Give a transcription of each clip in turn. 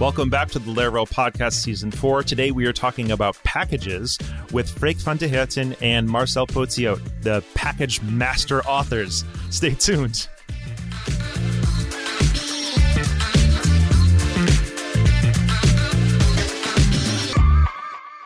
Welcome back to the Laravel Podcast Season 4. Today we are talking about packages with Freek van der Herten and Marcel Pociot, the package master authors. Stay tuned.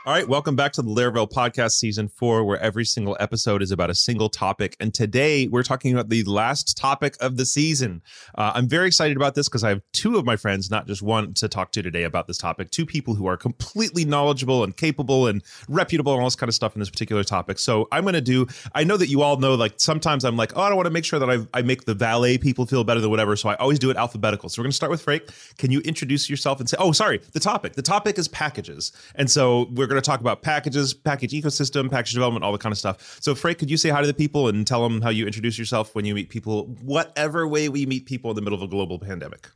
All right, welcome back to the Laravel Podcast Season 4, where every single episode is about a single topic. And today we're talking about the last topic of the season. Uh, I'm very excited about this because I have two of my friends, not just one, to talk to today about this topic. Two people who are completely knowledgeable and capable and reputable and all this kind of stuff in this particular topic. So I'm going to do, I know that you all know, like sometimes I'm like, oh, I want to make sure that I, I make the valet people feel better than whatever. So I always do it alphabetical. So we're going to start with Frank. Can you introduce yourself and say, oh, sorry, the topic. The topic is packages. And so we're going to talk about packages, package ecosystem, package development, all the kind of stuff. So, Freek, could you say hi to the people and tell them how you introduce yourself when you meet people, whatever way we meet people in the middle of a global pandemic?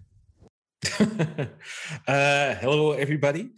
uh, hello, everybody.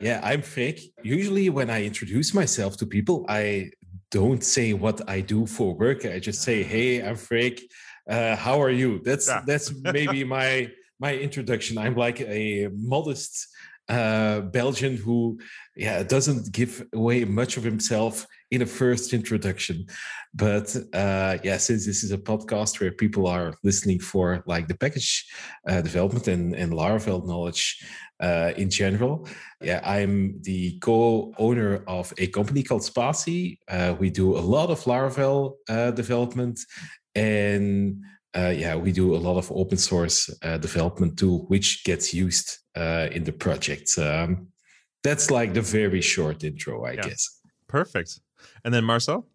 Yeah, I'm Freek. Usually, when I introduce myself to people, I don't say what I do for work. I just say, "Hey, I'm Freek. Uh, how are you?" That's yeah. that's maybe my my introduction. I'm like a modest uh, Belgian who yeah doesn't give away much of himself in a first introduction. But uh, yeah since this is a podcast where people are listening for like the package uh, development and, and laravel knowledge uh, in general yeah i'm the co-owner of a company called Spatie uh, we do a lot of laravel uh, development. And uh, yeah, we do a lot of open source uh, development too, which gets used uh, in the project. Um, that's like the very short intro, I yeah. guess. Perfect. And then Marcel?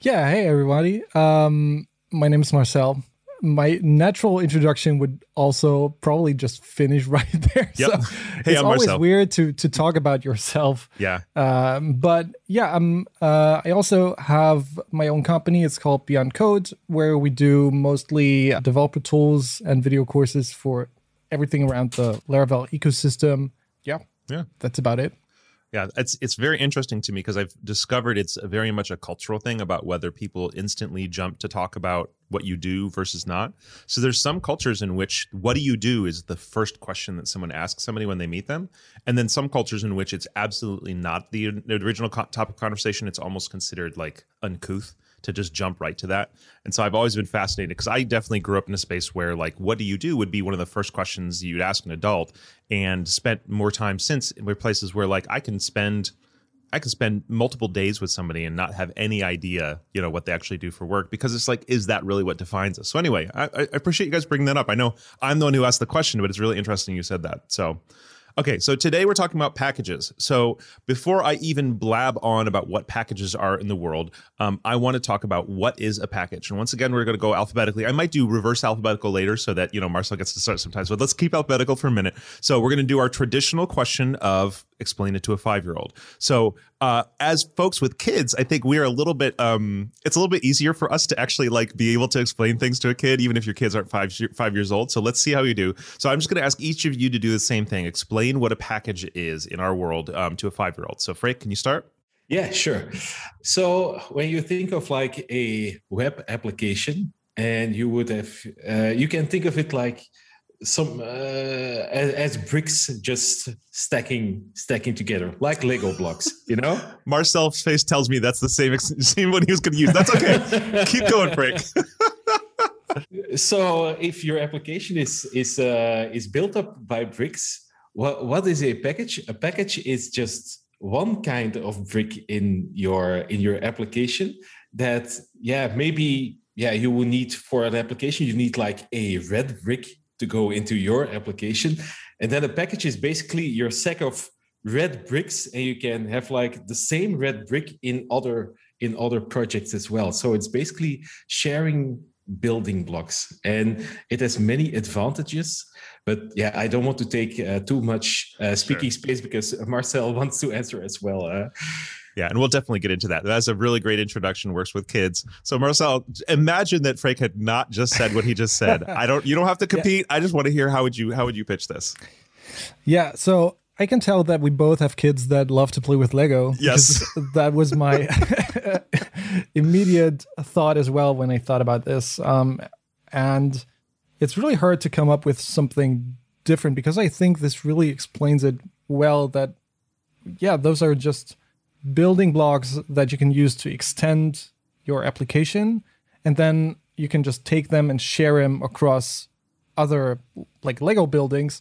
Yeah. Hey, everybody. Um, my name is Marcel my natural introduction would also probably just finish right there. Yep. So hey, it's I'm always Marcel. weird to to talk about yourself. Yeah. Um, but yeah, I'm. Uh, I also have my own company. It's called Beyond Code, where we do mostly developer tools and video courses for everything around the Laravel ecosystem. Yeah. Yeah. That's about it. Yeah, it's it's very interesting to me because I've discovered it's very much a cultural thing about whether people instantly jump to talk about what you do versus not. So there's some cultures in which what do you do is the first question that someone asks somebody when they meet them, and then some cultures in which it's absolutely not the, the original co- topic of conversation. It's almost considered like uncouth to just jump right to that. And so I've always been fascinated because I definitely grew up in a space where like what do you do would be one of the first questions you'd ask an adult and spent more time since in places where like I can spend I can spend multiple days with somebody and not have any idea, you know, what they actually do for work because it's like, is that really what defines us? So anyway, I, I appreciate you guys bringing that up. I know I'm the one who asked the question, but it's really interesting you said that. So Okay, so today we're talking about packages. So before I even blab on about what packages are in the world, um, I want to talk about what is a package. And once again, we're going to go alphabetically. I might do reverse alphabetical later so that you know Marcel gets to start sometimes. But let's keep alphabetical for a minute. So we're going to do our traditional question of explain it to a five year old. So uh, as folks with kids, I think we're a little bit. Um, it's a little bit easier for us to actually like be able to explain things to a kid, even if your kids aren't five five years old. So let's see how you do. So I'm just going to ask each of you to do the same thing. Explain what a package is in our world um, to a five year old. So Freek, can you start? Yeah, sure. So when you think of like a web application, and you would have, uh, you can think of it like some uh, as, as, bricks just stacking stacking together like lego blocks you know? Marcel's face tells me that's the same same one he was going to use. That's okay. Keep going frank so if your application is is uh, is built up by bricks what what is a package? A package is just one kind of brick in your in your application that yeah maybe yeah you will need for an application you need like a red brick to go into your application. And then a package is basically your sack of red bricks, and you can have like the same red brick in other in other projects as well. So it's basically sharing building blocks and it has many advantages but yeah i don't want to take uh, too much uh, speaking sure. space because marcel wants to answer as well uh. Yeah, and we'll definitely get into that. That's a really great introduction. Works with kids. So Marcel, imagine that Frank had not just said what he just said. I don't. You don't have to compete. Yeah. I just want to hear how would you how would you pitch this? Yeah. So I can tell that we both have kids that love to play with Lego. Yes, that was my immediate thought as well when I thought about this. Um, and it's really hard to come up with something different because I think this really explains it well that yeah, those are just building blocks that you can use to extend your application and then you can just take them and share them across other like Lego buildings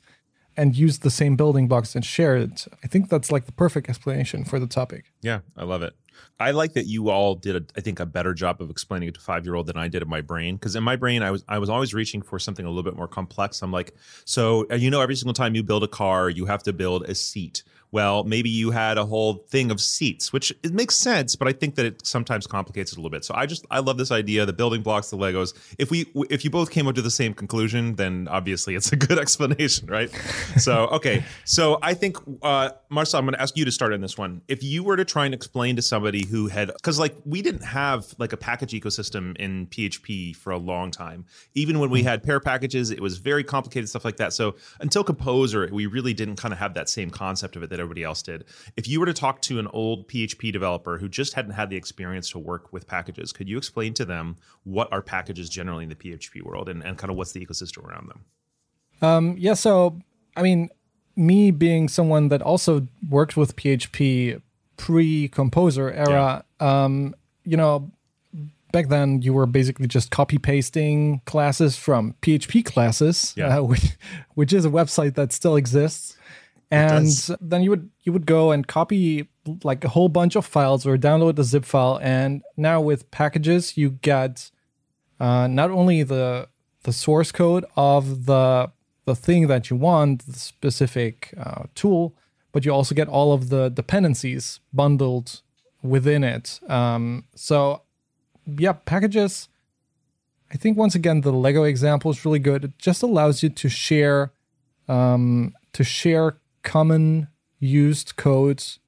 and use the same building blocks and share it. I think that's like the perfect explanation for the topic. Yeah, I love it. I like that you all did, a, I think, a better job of explaining it to five year old than I did in my brain. Because in my brain, I was I was always reaching for something a little bit more complex. I'm like, so uh, you know, every single time you build a car, you have to build a seat well, maybe you had a whole thing of seats, which it makes sense, but I think that it sometimes complicates it a little bit. So I just I love this idea, the building blocks, the Legos. If we if you both came up to the same conclusion, then obviously it's a good explanation, right? so okay, so I think uh, Marcel, I'm going to ask you to start on this one. If you were to try and explain to somebody who had, because like we didn't have like a package ecosystem in PHP for a long time. Even when we hmm. had PEAR packages, it was very complicated stuff like that. So until Composer, we really didn't kind of have that same concept of it that everybody else did. If you were to talk to an old PHP developer who just hadn't had the experience to work with packages, could you explain to them what are packages generally in the PHP world and, and kind of what's the ecosystem around them? Um, yeah, so I mean, me being someone that also worked with PHP pre Composer era, yeah. um, you know, back then you were basically just copy pasting classes from PHP classes, yeah. uh, which, which is a website that still exists and then you would you would go and copy like a whole bunch of files or download the zip file. And now with packages you get uh, not only the the source code of the the thing that you want the specific uh, tool but you also get all of the dependencies bundled within it. Um, so yeah packages i think once again the lego example is really good. It just allows you to share um, to share common used codes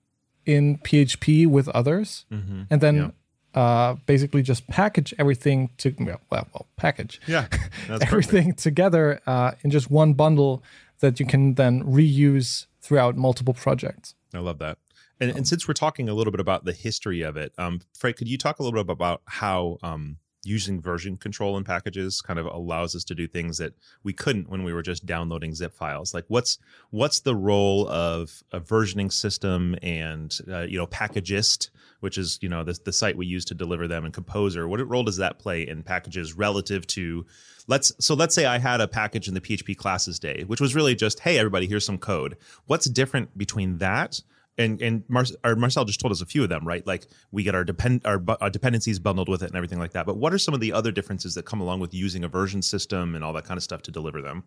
in PHP with others, mm-hmm. and then yeah. uh, basically just package everything to well, well package yeah everything perfect. together uh, in just one bundle that you can then reuse throughout multiple projects. I love that. And, and since we're talking a little bit about the history of it, um, Freek, could you talk a little bit about how um, using version control in packages kind of allows us to do things that we couldn't when we were just downloading zip files. Like what's what's the role of a versioning system and uh, you know packagist which is you know the, the site we use to deliver them and composer? What role does that play in packages relative to let's so let's say i had a package in the php classes day which was really just hey everybody here's some code. What's different between that and and Mar- Marcel just told us a few of them, right? Like we get our depend our, our, dependencies bundled with it and everything like that. But what are some of the other differences that come along with using a version system and all that kind of stuff to deliver them?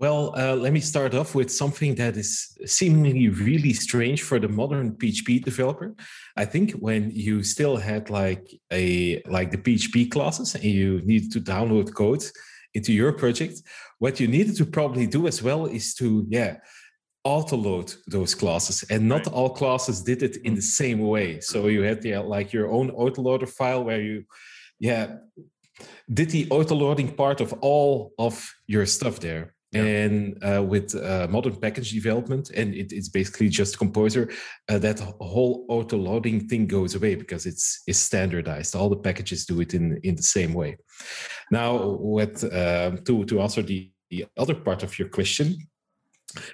Well, uh, let me start off with something that is seemingly really strange for the modern PHP developer. I think when you still had like a like the PHP classes and you needed to download code into your project, what you needed to probably do as well is to yeah auto-load those classes and not right. all classes did it in the same way. So you had the like your own autoloader file where you yeah did the auto-loading part of all of your stuff there. Yeah. and uh, with uh, modern package development and it, it's basically just composer uh, that whole auto-loading thing goes away because it's is standardized. All the packages do it in in the same way. Now with um, to to answer the, the other part of your question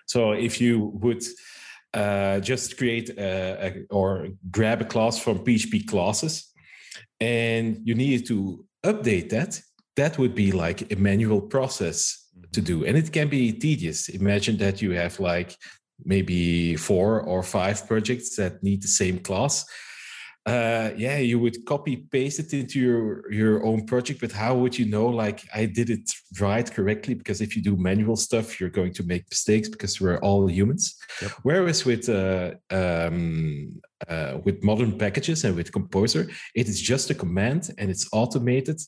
so if you would uh, just create a, a, or grab a class from PHP classes and you needed to update that, that would be like a manual process to do. And it can be tedious. Imagine that you have like maybe four or five projects that need the same class uh, yeah, you would copy paste it into your your own project. But how would you know, like, I did it right correctly? Because if you do manual stuff, you're going to make mistakes because we're all humans. Yep. Whereas with uh, um, uh, with modern packages and with Composer, it is just a command and it's automated,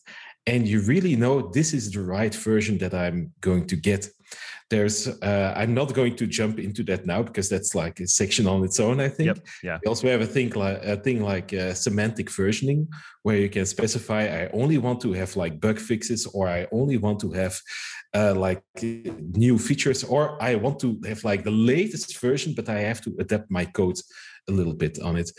and you really know this is the right version that I'm going to get there's uh, i'm not going to jump into that now because that's like a section on its own i think yep. yeah we also have a thing like a thing like uh, semantic versioning where you can specify i only want to have like bug fixes or i only want to have uh, like new features or i want to have like the latest version but i have to adapt my code a little bit on it.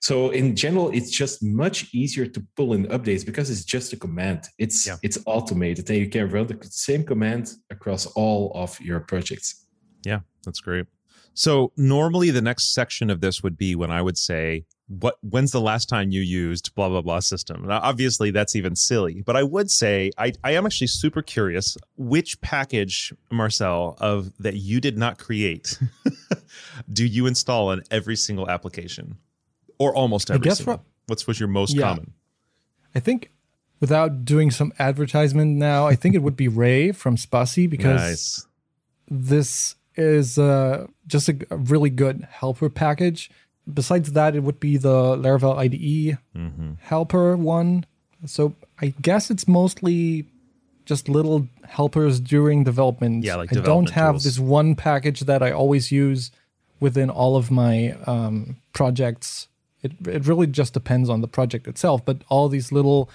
So in general, it's just much easier to pull in updates because it's just a command. It's Yeah. it's automated, and you can run the same command across all of your projects. Yeah, that's great. So normally the next section of this would be when I would say, "What? When's the last time you used blah blah blah system?" Now, obviously, that's even silly, but I would say I, I am actually super curious which package, Marcel, of that you did not create, do you install on every single application, or almost every guess single? what- What's was your most Yeah. common? I think without doing some advertisement now, I think it would be Ray from Spatie because nice. this is uh, just a, a really good helper package. Besides that, it would be the Laravel IDE hmm helper one. So I guess it's mostly just little helpers during development. Yeah, like I don't have tools. this one package that I always use within all of my um, projects. It it really just depends on the project itself, but all these little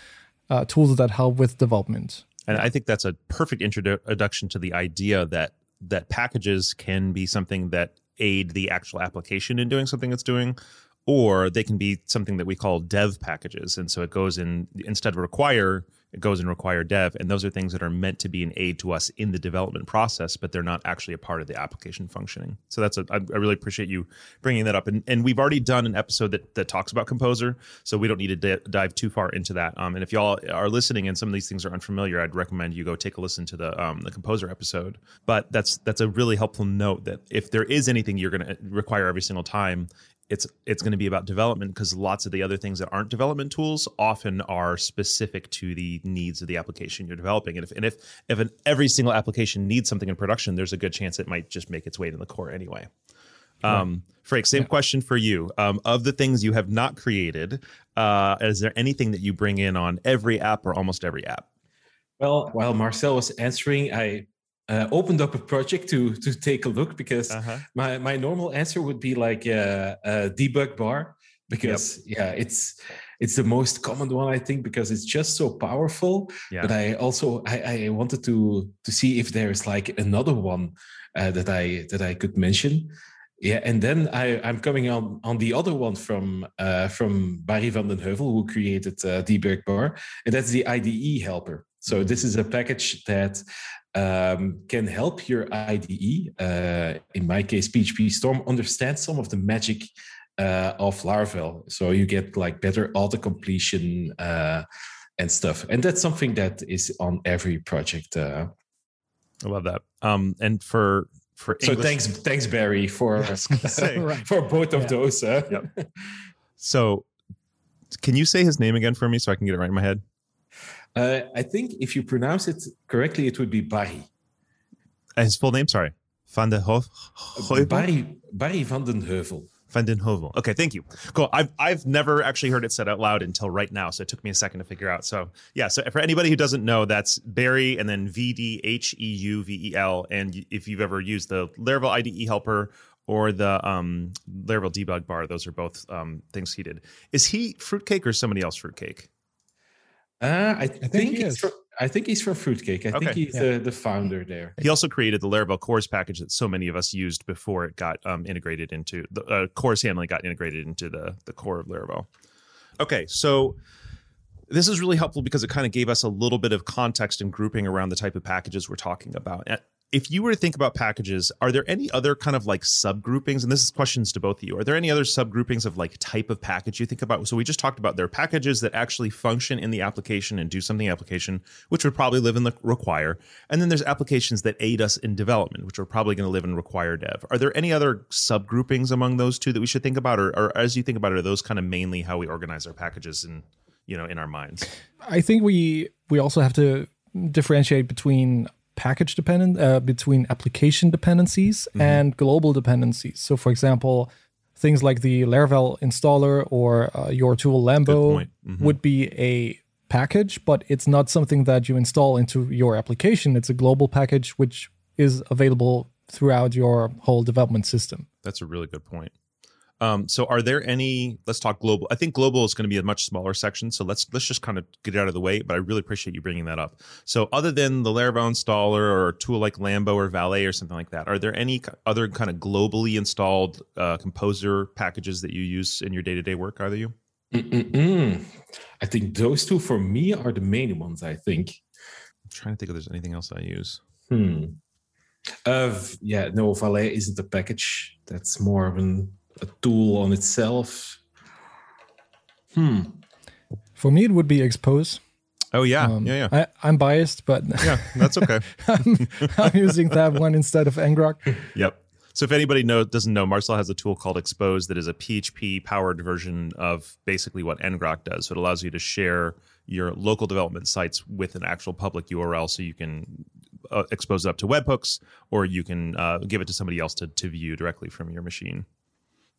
uh, tools that help with development. And I think that's a perfect introduction to the idea that that packages can be something that aid the actual application in doing something it's doing, or they can be something that we call dev packages. And so it goes in instead of require, it goes in require dev. And those are things that are meant to be an aid to us in the development process, but they're not actually a part of the application functioning. So that's a, I really appreciate you bringing that up. And, and we've already done an episode that, that talks about Composer, so we don't need to di- dive too far into that. Um, and if y'all are listening and some of these things are unfamiliar, I'd recommend you go take a listen to the um, the Composer episode. But that's that's a really helpful note that if there is anything you're going to require every single time, it's it's going to be about development because lots of the other things that aren't development tools often are specific to the needs of the application you're developing. And if and if if an, every single application needs something in production, there's a good chance it might just make its way to the core anyway. Um, Frank, same question for you. Um, of the things you have not created, uh, is there anything that you bring in on every app or almost every app? Well, while Marcel was answering, I uh, opened up a project to to take a look because Uh-huh. my my normal answer would be like a, a debug bar because yeah it's it's the most common one i think because it's just so powerful Yeah. but i also i, I wanted to to see if there's like another one uh, that i that i could mention yeah and then i i'm coming on on the other one from uh from barry van den heuvel who created uh, debug bar and that's the ide helper so this is a package that um, can help your IDE, uh, in my case, PHP Storm, understand some of the magic uh, of Laravel. So you get like better auto completion uh, and stuff. And that's something that is on every project. Uh, I love that. Um, and for for so thanks, thanks Barry for. Right. for both of Yeah. those. Uh. Yep. So, can you say his name again for me so I can get it right in my head? Uh, I think if you pronounce it correctly, it would be Barry. His full name, sorry, Van den. Heuvel? Barry Barry van den Heuvel. Van den Heuvel. Okay, thank you. Cool. I've I've never actually heard it said out loud until right now, so it took me a second to figure out. So yeah, so for anybody who doesn't know, that's Barry and then V D H E U V E L. And if you've ever used the Laravel IDE helper or the um, Laravel debug bar, those are both um, things he did. Is he Fruitcake or somebody else Fruitcake? Uh, I, think, he he's is. from, I think he's from Fruitcake. I Okay. think he's Yeah. the, the founder there. He also created the Laravel CORS package that so many of us used before it got um, integrated into the uh, CORS handling got integrated into the the core of Laravel. Okay, so this is really helpful because it kind of gave us a little bit of context and grouping around the type of packages we're talking about. If you were to think about packages, are there any other kind of like subgroupings? And this is questions to both of you. Are there any other subgroupings of like type of package you think about? So we just talked about there are packages that actually function in the application and do something application, which would probably live in the require. And then there's applications that aid us in development, which are probably going to live in require dev. Are there any other subgroupings among those two that we should think about? Or, or as you think about it, are those kind of mainly how we organize our packages and you know, in our minds? I think we we also have to differentiate between package dependent uh, between application dependencies Mm-hmm. and global dependencies. So, for example, things like the Laravel installer or uh, your tool Lambo. Mhm. would be a package, but it's not something that you install into your application. It's a global package which is available throughout your whole development system. That's a really good point. Um, so are there any? Let's talk global. I think global is going to be a much smaller section. So let's let's just kind of get it out of the way. But I really appreciate you bringing that up. So other than the Laravel installer or a tool like Lambo or Valet or something like that, are there any other kind of globally installed uh, composer packages that you use in your day to day work? Are there you? Mm-mm-mm. I think those two for me are the main ones. I think. I'm trying to think if there's anything else I use. Hmm. Uh, yeah, no, Valet isn't a package. That's more of an, a tool on itself. Hmm. For me, it would be Expose. Oh yeah, Um, yeah, yeah, I, I'm biased, but yeah. That's okay. I'm, I'm using that one instead of ngrok. Yep. So if anybody know, doesn't know, Marcel has a tool called Expose that is a PHP powered version of basically what ngrok does. So it allows you to share your local development sites with an actual public URL, so you can uh, expose it up to webhooks, or you can uh, give it to somebody else to to view directly from your machine.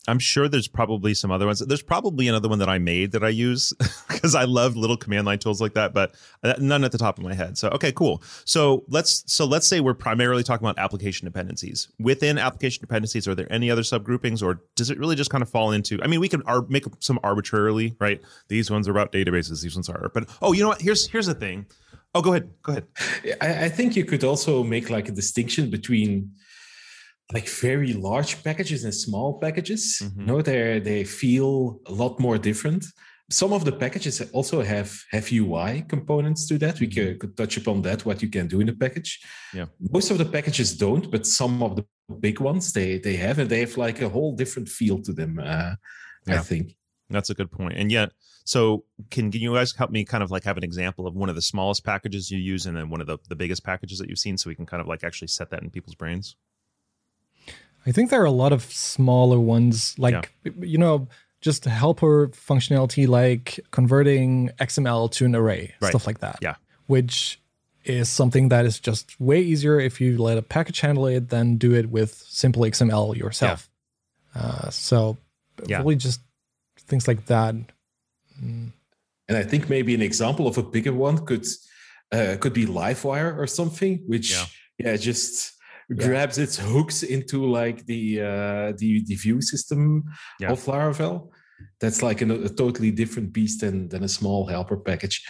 I'm sure there's probably some other ones. There's probably another one that I made that I use because I love little command line tools like that, but uh, none at the top of my head. So okay, cool. So let's so let's say we're primarily talking about application dependencies. Within application dependencies, are there any other subgroupings, or does it really just kind of fall into? I mean, we can ar- make some arbitrarily, right? These ones are about databases. These ones are. But oh, you know what? Here's here's the thing. Oh, go ahead. Go ahead. I, I think you could also make like a distinction between like very large packages and small packages. Mhm. You know, they they feel a lot more different. Some of the packages also have have UI components to that. We could, could touch upon that, what you can do in a package. Yeah. Most of the packages don't, but some of the big ones they they have, and they have like a whole different feel to them. Uh, I think. That's a good point. And yet, so can, can you guys help me kind of like have an example of one of the smallest packages you use and then one of the, the biggest packages that you've seen so we can kind of like actually set that in people's brains? I think there are a lot of smaller ones, like you know, just helper functionality, like converting XML to an array, Right. stuff like that. Yeah. which is something that is just way easier if you let a package handle it than do it with simple XML yourself. Uh, so Yeah. really just things like that. And I think maybe an example of a bigger one could uh, could be Livewire or something, which Yeah. yeah, just grabs its hooks into like the uh, the the view system Yeah. of Laravel. That's like an, a totally different beast than than a small helper package.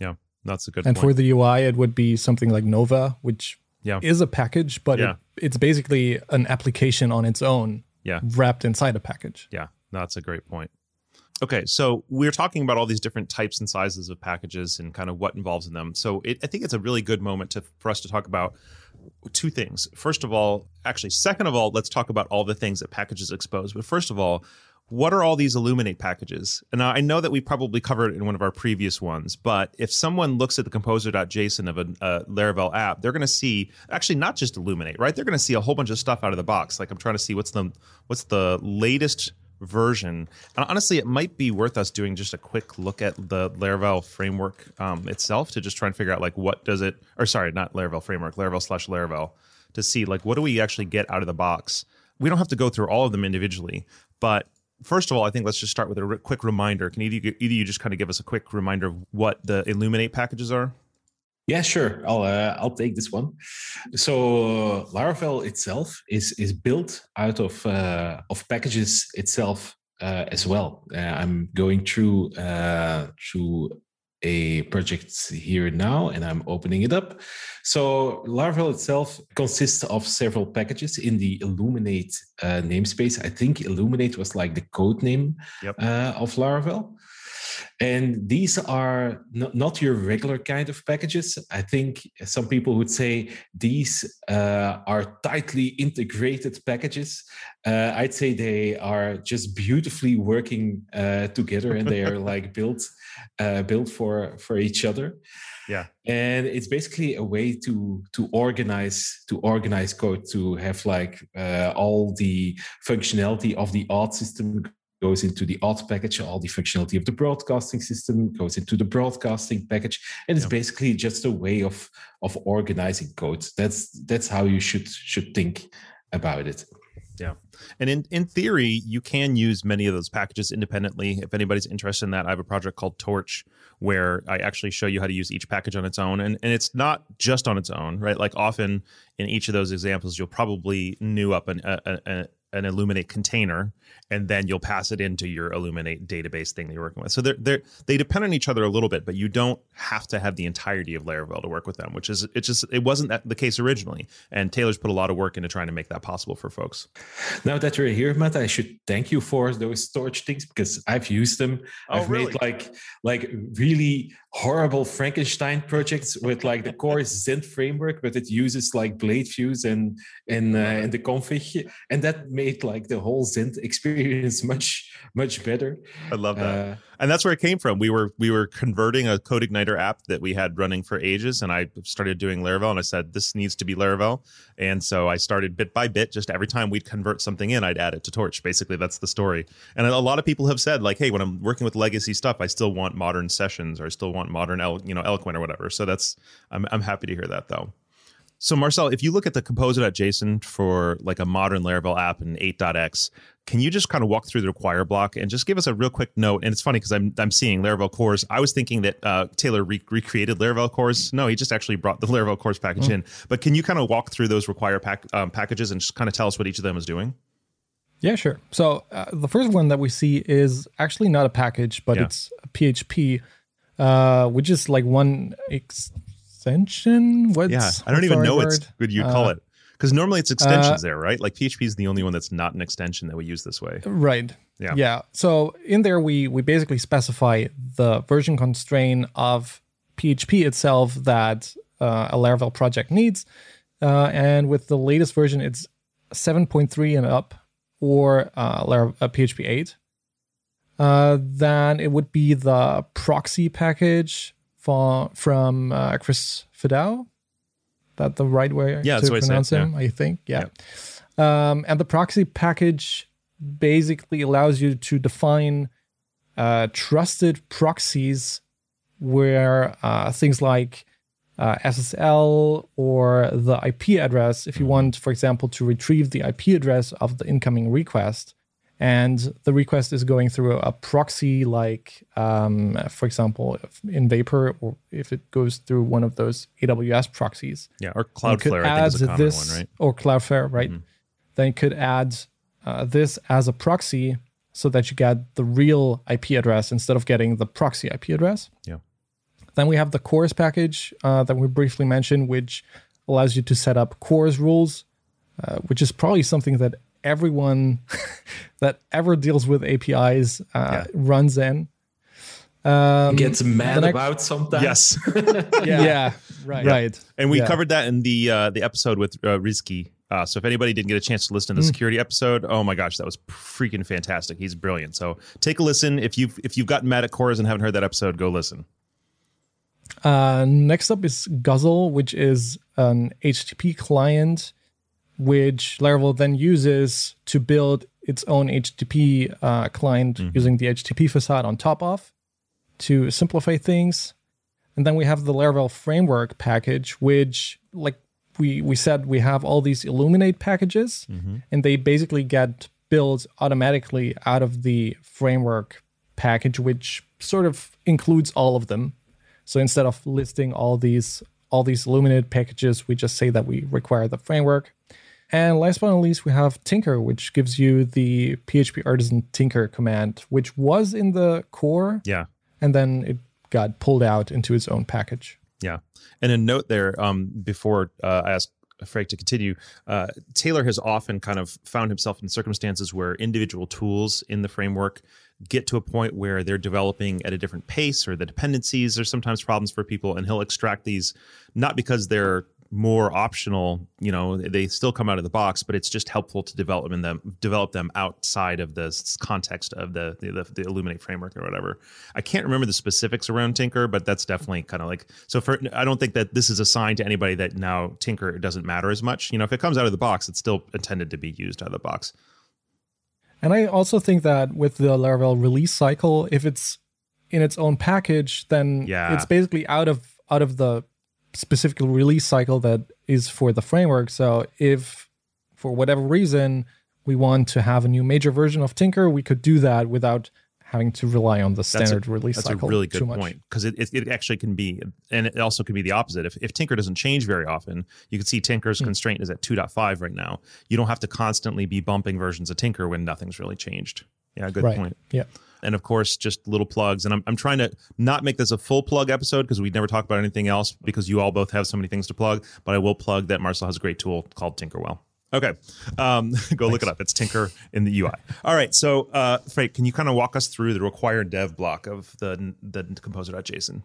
Yeah, that's a good And point. for the UI, it would be something like Nova, which Yeah. is a package, but Yeah. it, it's basically an application on its own, Yeah. wrapped inside a package. Yeah, that's a great point. Okay, so we're talking about all these different types and sizes of packages and kind of what involves in them. So it, I think it's a really good moment to for us to talk about two things. First of all, actually, second of all, let's talk about all the things that packages expose. But first of all, what are all these Illuminate packages? And I know that we probably covered it in one of our previous ones, but if someone looks at the composer.json of a, a Laravel app, they're going to see actually not just Illuminate, right? They're going to see a whole bunch of stuff out of the box. Like I'm trying to see what's the what's the latest version. And honestly, it might be worth us doing just a quick look at the Laravel framework um, itself to just try and figure out like what does it, or sorry, not Laravel framework, Laravel slash Laravel, to see like what do we actually get out of the box. We don't have to go through all of them individually, but first of all, I think let's just start with a quick reminder. Can either, either you just kind of give us a quick reminder of what the Illuminate packages are? Yeah, sure. I'll uh, I'll take this one. So Laravel itself is is built out of uh, of packages itself uh, as well. Uh, I'm going through uh, through a project here now, and I'm opening it up. So Laravel itself consists of several packages in the Illuminate uh, namespace. I think Illuminate was like the code name Yep. uh, of Laravel. And these are not, your regular kind of packages. I think some people would say these uh, are tightly integrated packages. Uh, I'd say they are just beautifully working uh, together, and they are like built uh, built for for each other. Yeah. and it's basically a way to to organize to organize code to have like uh, all the functionality of the auth system goes into the auth package all the functionality of the broadcasting system goes into the broadcasting package and it's Yeah. basically just a way of of organizing code that's that's how you should should think about it Yeah, And in, in theory, you can use many of those packages independently. If anybody's interested in that, I have a project called Torch where I actually show you how to use each package on its own. And, and it's not just on its own, right? Like often in each of those examples, you'll probably new up an, a, a, an Illuminate container, and then you'll pass it into your Illuminate database thing that you're working with. So they're, they're they depend on each other a little bit, but you don't have to have the entirety of Laravel to work with them, which is it just it wasn't that the case originally. And Taylor's put a lot of work into trying to make that possible for folks. Now that you're here, Matt, I should thank you for those storage things because I've used them. Oh, I've really? made like like really horrible Frankenstein projects with like the core Zend framework, but it uses like blade views and and uh, in the config, and that made like the whole Zend experience much much better. I love that. Uh, and that's where it came from. We were we were converting a Code Igniter app that we had running for ages, and I started doing Laravel, and I said this needs to be Laravel, and so I started bit by bit. Just every time we'd convert something in, I'd add it to Torch. Basically, that's the story. And a lot of people have said like, hey, when I'm working with legacy stuff, I still want modern sessions, or I still want modern, El- you know, Eloquent or whatever. So that's I'm I'm happy to hear that though. So Marcel, if you look at the composer.json for like a modern Laravel app in 8.x, can you just kind of walk through the require block and just give us a real quick note? And it's funny because I'm I'm seeing Laravel CORS. I was thinking that uh, Taylor re- recreated Laravel CORS. No, he just actually brought the Laravel CORS package in. But can you kind of walk through those require pack, um, packages and just kind of tell us what each of them is doing? Yeah, sure. So uh, the first one that we see is actually not a package, but Yeah. it's a PHP, uh, which is like one extension. What's, Yeah, I don't even know right it's word? good you'd call Uh, it because normally it's extensions there, right? Like PHP is the only one that's not an extension that we use this way. Right. Yeah. Yeah. So in there, we we basically specify the version constraint of PHP itself that uh, a Laravel project needs, uh, and with the latest version, it's 7.3 and up, or uh, Lar- uh, PHP 8. Uh, then it would be the proxy package for, from uh, Chris Fidao. That the right way Yeah, to what I said, pronounce yeah. him, I think. Yeah. Um, and the proxy package basically allows you to define uh, trusted proxies where uh, things like uh, SSL or the IP address, if you want, for example, to retrieve the IP address of the incoming request, and the request is going through a proxy, like, um, for example, if in Vapor, or if it goes through one of those AWS proxies, Yeah, or Cloudflare, I think, is a common this, one, right? Or Cloudflare, right? Mhm. Then you could add uh, this as a proxy so that you get the real IP address instead of getting the proxy IP address. Yeah. Then we have the CORS package uh, that we briefly mentioned, which allows you to set up CORS rules, uh, which is probably something that everyone that ever deals with APIs uh, Yeah. runs in. Um, gets mad next- about sometimes. Yes. yeah, right, right. And we Yeah. covered that in the uh, the episode with uh, Rizky. Uh, so if anybody didn't get a chance to listen to the Mm. security episode, oh my gosh, that was freaking fantastic. He's brilliant. So take a listen. If you've if you've gotten mad at CORS and haven't heard that episode, go listen. Uh, next up is Guzzle, which is an HTTP client, which Laravel then uses to build its own HTTP uh, client Mhm. using the HTTP facade on top of to simplify things. And then we have the Laravel framework package, which, like we, we said, we have all these Illuminate packages, and they basically get built automatically out of the framework package, which sort of includes all of them. So instead of listing all these all these Illuminate packages, we just say that we require the framework. And last but not least, we have Tinker, which gives you the PHP Artisan Tinker command, which was in the core, Yeah. and then it got pulled out into its own package. Yeah. And a note there um, before uh, I ask Frank to continue, uh, Taylor has often kind of found himself in circumstances where individual tools in the framework get to a point where they're developing at a different pace or the dependencies are sometimes problems for people and he'll extract these not because they're more optional you know they still come out of the box but it's just helpful to develop them develop them outside of the context of the the, the illuminate framework or whatever. I can't remember the specifics around tinker but that's definitely kind of like so for i don't think that this is assigned to anybody that now tinker doesn't matter as much. You know if it comes out of the box it's still intended to be used out of the box. And I also think that with the Laravel release cycle, if it's in its own package, then Yeah. it's basically out of out of the specific release cycle that is for the framework. So if for whatever reason we want to have a new major version of Tinker, we could do that without having to rely on the standard a, release that's cycle. That's a really good point because it, it, it actually can be and it also can be the opposite if, if tinker doesn't change very often you can see tinker's Hmm. constraint is at 2.5 right now you don't have to constantly be bumping versions of tinker when nothing's really changed yeah good Right. point Yeah. And of course just little plugs. And I'm, I'm trying to not make this a full plug episode because we never talk about anything else because you all both have so many things to plug but i will plug that marcel has a great tool called tinkerwell okay um, go look it up. It's tinker in the ui all right so uh Frank, can you kind of walk us through the required dev block of the the composer.json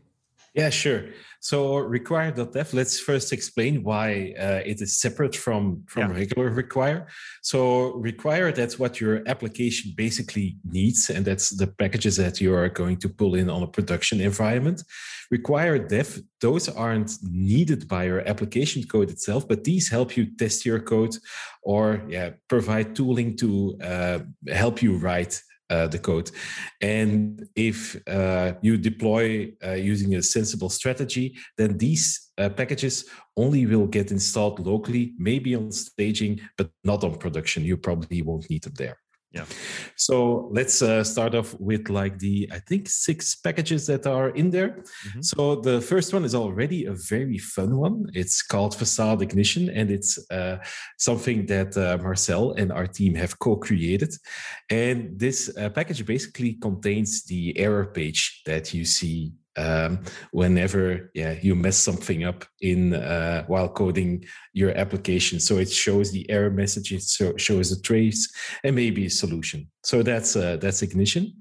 Yeah, sure. So require.dev, let's first explain why uh, it is separate from, from Yeah. regular require. So require, that's what your application basically needs, and that's the packages that you are going to pull in on a production environment. Require dev, those aren't needed by your application code itself, but these help you test your code or yeah, provide tooling to uh, help you write uh, the code. And if uh, you deploy uh, using a sensible strategy, then these uh, packages only will get installed locally, maybe on staging, but not on production. You probably won't need them there. Yeah. So let's uh, start off with like the, I think, six packages that are in there. Mhm. So the first one is already a very fun one. It's called Facade Ignition, and it's uh, something that uh, Marcel and our team have co-created. And this uh, package basically contains the error page that you see um, whenever yeah you mess something up in uh, while coding your application. So it shows the error message, it so, shows a trace, and maybe a solution. So that's uh, that's Ignition.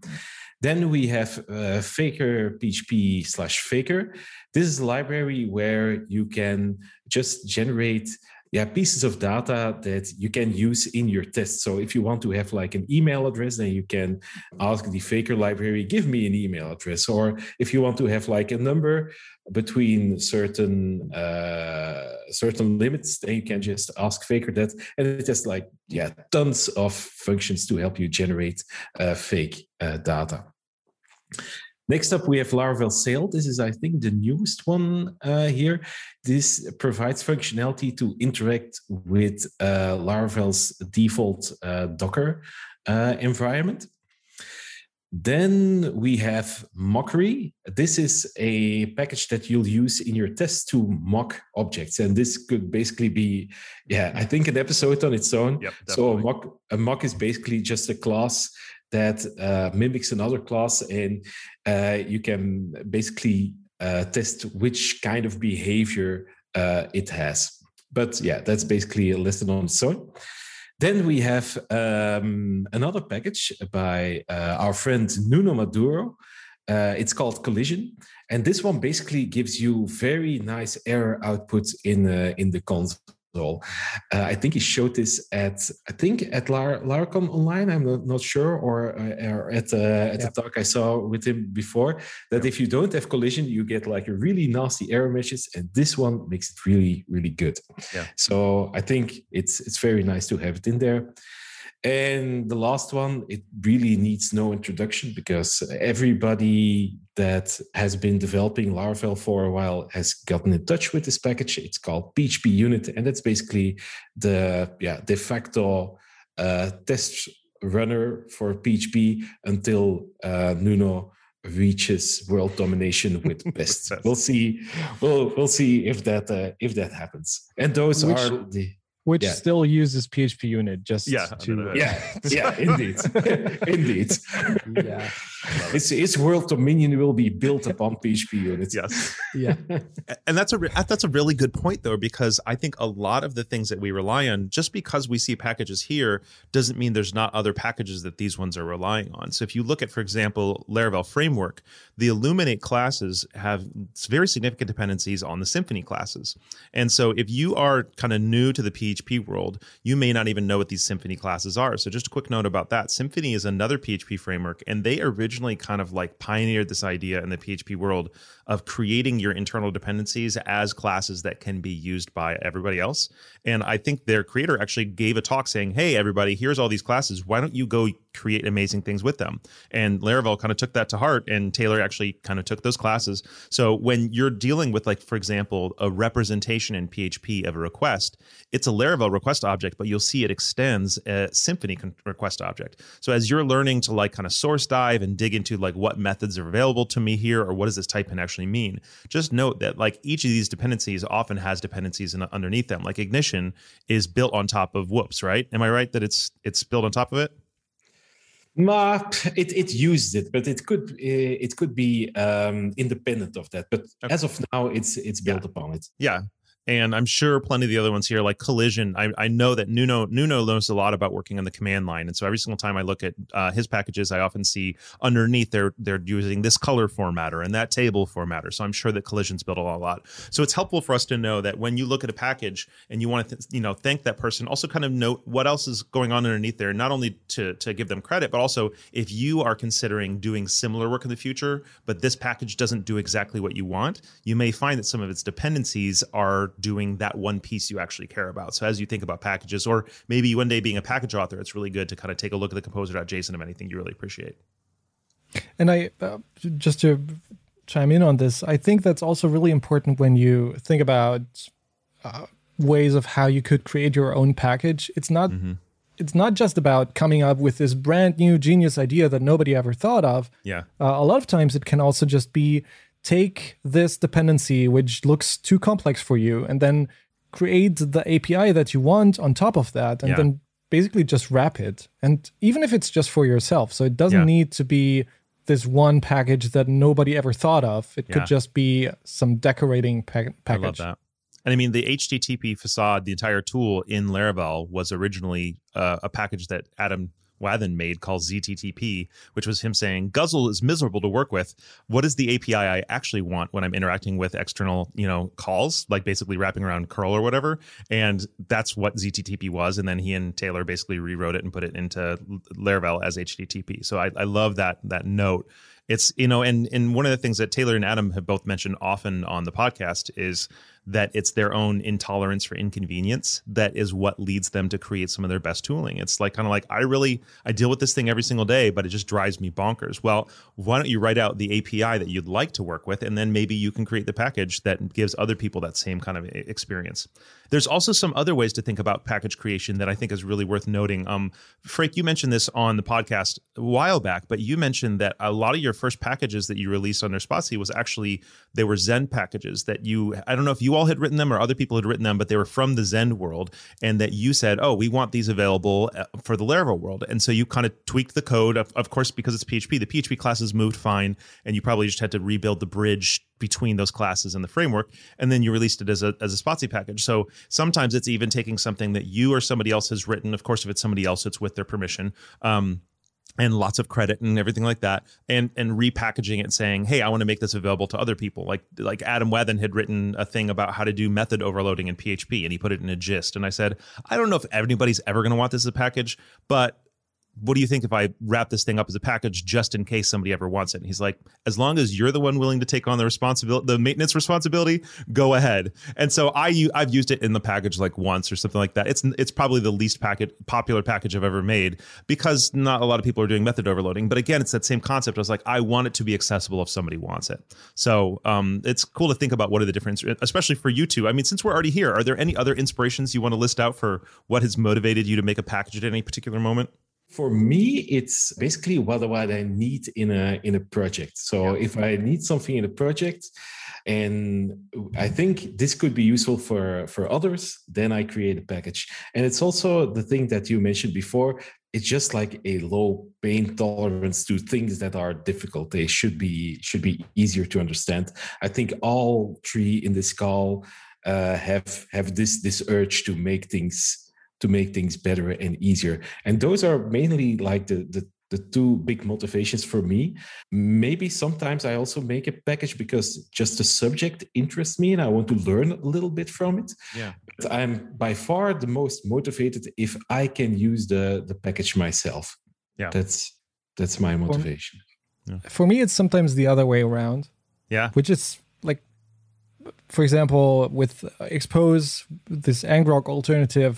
Then we have uh, Faker PHP slash Faker. This is a library where you can just generate yeah, pieces of data that you can use in your test. So if you want to have like an email address, then you can ask the Faker library, give me an email address. Or if you want to have like a number between certain uh, certain limits, then you can just ask Faker that, and it has like yeah tons of functions to help you generate uh, fake uh, data. Next up, we have Laravel Sail. This is, I think, the newest one uh, here. This provides functionality to interact with uh, Laravel's default uh, Docker uh, environment. Then we have Mockery. This is a package that you'll use in your tests to mock objects. And this could basically be, yeah, I think an episode on its own. Yep, so a mock, a mock is basically just a class that uh, mimics another class, and uh, you can basically uh, test which kind of behavior uh, it has. But yeah, that's basically a lesson on its own. Then we have um, another package by our friend Nuno Maduro. Uh, it's called Collision, and this one basically gives you very nice error output in uh, in the console. Uh, I think he showed this at I think at Lar- Laracon online. I'm not, not sure, or, uh, or at uh, at Yeah. the talk I saw with him before. That if you don't have collision, you get like a really nasty error message, and this one makes it really really good. Yeah. So I think it's it's very nice to have it in there. And the last one, it really needs no introduction because everybody that has been developing Laravel for a while has gotten in touch with this package. It's called PHP Unit, and that's basically the yeah de facto uh, test runner for PHP until uh, Nuno reaches world domination with best. We'll see. We'll we'll see if that uh, if that happens. And those Which- are the Which Yeah. still uses PHP unit just Yeah, to yeah, yeah, indeed, indeed. yeah Its its world dominion will be built upon PHP units. yes. Yeah. And that's a re- that's a really good point though because i think a lot of the things that we rely on just because we see packages here doesn't mean there's not other packages that these ones are relying on. So if you look at for example laravel framework the illuminate classes have very significant dependencies on the Symfony classes. And so if you are kind of new to the php world you may not even know what these Symfony classes are. So just a quick note about that. Symfony is another php framework and they originally kind of like pioneered this idea in the php world of creating your internal dependencies as classes that can be used by everybody else. And I think their creator actually gave a talk saying, Hey, everybody, here's all these classes. Why don't you go create amazing things with them. And Laravel kind of took that to heart, and Taylor actually kind of took those classes. So when you're dealing with, like, for example, a representation in PHP of a request, it's a Laravel request object, but you'll see it extends a Symfony request object. So as you're learning to like kind of source dive and dig into like what methods are available to me here, or what does this type in actually mean, just note that like each of these dependencies often has dependencies in, underneath them. Like Ignition is built on top of Whoops, right? Am I right that it's it's built on top of it? Ma, it it used it, but it could it could be um, independent of that. But okay. as of now, it's it's built yeah. upon it. Yeah, and I'm sure plenty of the other ones here, like Collision. I, I know that Nuno Nuno knows a lot about working on the command line, and so every single time I look at uh, his packages, I often see underneath they're they're using this color formatter and that table formatter. So I'm sure that Collision's built a lot. So it's helpful for us to know that when you look at a package and you want to th- you know thank that person, also kind of note what else is going on underneath there, not only to to give them credit, but also if you are considering doing similar work in the future, but this package doesn't do exactly what you want, you may find that some of its dependencies are doing that one piece you actually care about. So as you think about packages, or maybe one day being a package author, it's really good to kind of take a look at the composer.json of anything you really appreciate. And I uh, just to chime in on this, I think that's also really important when you think about uh, ways of how you could create your own package. It's not. Mm-hmm it's not just about coming up with this brand new genius idea that nobody ever thought of. Yeah. Uh, a lot of times it can also just be take this dependency, which looks too complex for you, and then create the API that you want on top of that, and yeah. then basically just wrap it. And even if it's just for yourself, so it doesn't yeah. need to be this one package that nobody ever thought of. It yeah. could just be some decorating pa- package. I love that. And I mean, the HTTP facade, the entire tool in Laravel was originally uh, a package that Adam Wathan made called ZTTP, which was him saying Guzzle is miserable to work with. What is the API I actually want when I'm interacting with external, you know, calls, like basically wrapping around curl or whatever? And that's what ZTTP was. And then he and Taylor basically rewrote it and put it into Laravel as HTTP. So I, I love that that note it's you know and and one of the things that taylor and adam have both mentioned often on the podcast is that it's their own intolerance for inconvenience that is what leads them to create some of their best tooling. It's like kind of like I really I deal with this thing every single day, but it just drives me bonkers. Well, why don't you write out the API that you'd like to work with, and then maybe you can create the package that gives other people that same kind of experience. There's also some other ways to think about package creation that I think is really worth noting. Um, Freek, you mentioned this on the podcast a while back, but you mentioned that a lot of your first packages that you released under Spatie was actually they were Zen packages that you I don't know if you all had written them or other people had written them, but they were from the Zend world, and that you said, "Oh, we want these available uh, for the Laravel world," and so you kind of tweaked the code. Of, of course, because it's PHP, the PHP classes moved fine, and you probably just had to rebuild the bridge between those classes and the framework, and then you released it as a as a Spatie package. So sometimes it's even taking something that you or somebody else has written. Of course, if it's somebody else, it's with their permission. Um, and lots of credit and everything like that and and repackaging it saying hey i want to make this available to other people. Like like adam Wathan had written a thing about how to do method overloading in php and he put it in a gist. And i said i don't know if anybody's ever going to want this as a package but what do you think if I wrap this thing up as a package just in case somebody ever wants it? And he's like, as long as you're the one willing to take on the responsibility, the maintenance responsibility, go ahead. And so I, I've used it in the package like once or something like that. It's, it's probably the least packet popular package I've ever made because not a lot of people are doing method overloading. But again, it's that same concept. I was like, I want it to be accessible if somebody wants it. So um, it's cool to think about what are the different, especially for you two. I mean, since we're already here, are there any other inspirations you want to list out for what has motivated you to make a package at any particular moment? For me it's basically what, what i need in a in a project. So yeah. if i need something in a project and i think this could be useful for for others then i create a package. And it's also the thing that you mentioned before. It's just like a low pain tolerance to things that are difficult. They should be should be easier to understand. I think all three in this call uh, have have this this urge to make things to make things better and easier. And those are mainly like the, the the two big motivations for me. Maybe sometimes I also make a package because just the subject interests me and I want to learn a little bit from it. Yeah. But I'm by far the most motivated if I can use the the package myself. Yeah. That's that's my motivation. For, yeah. for me it's sometimes the other way around. Yeah. Which is like for example with expose this ngrok alternative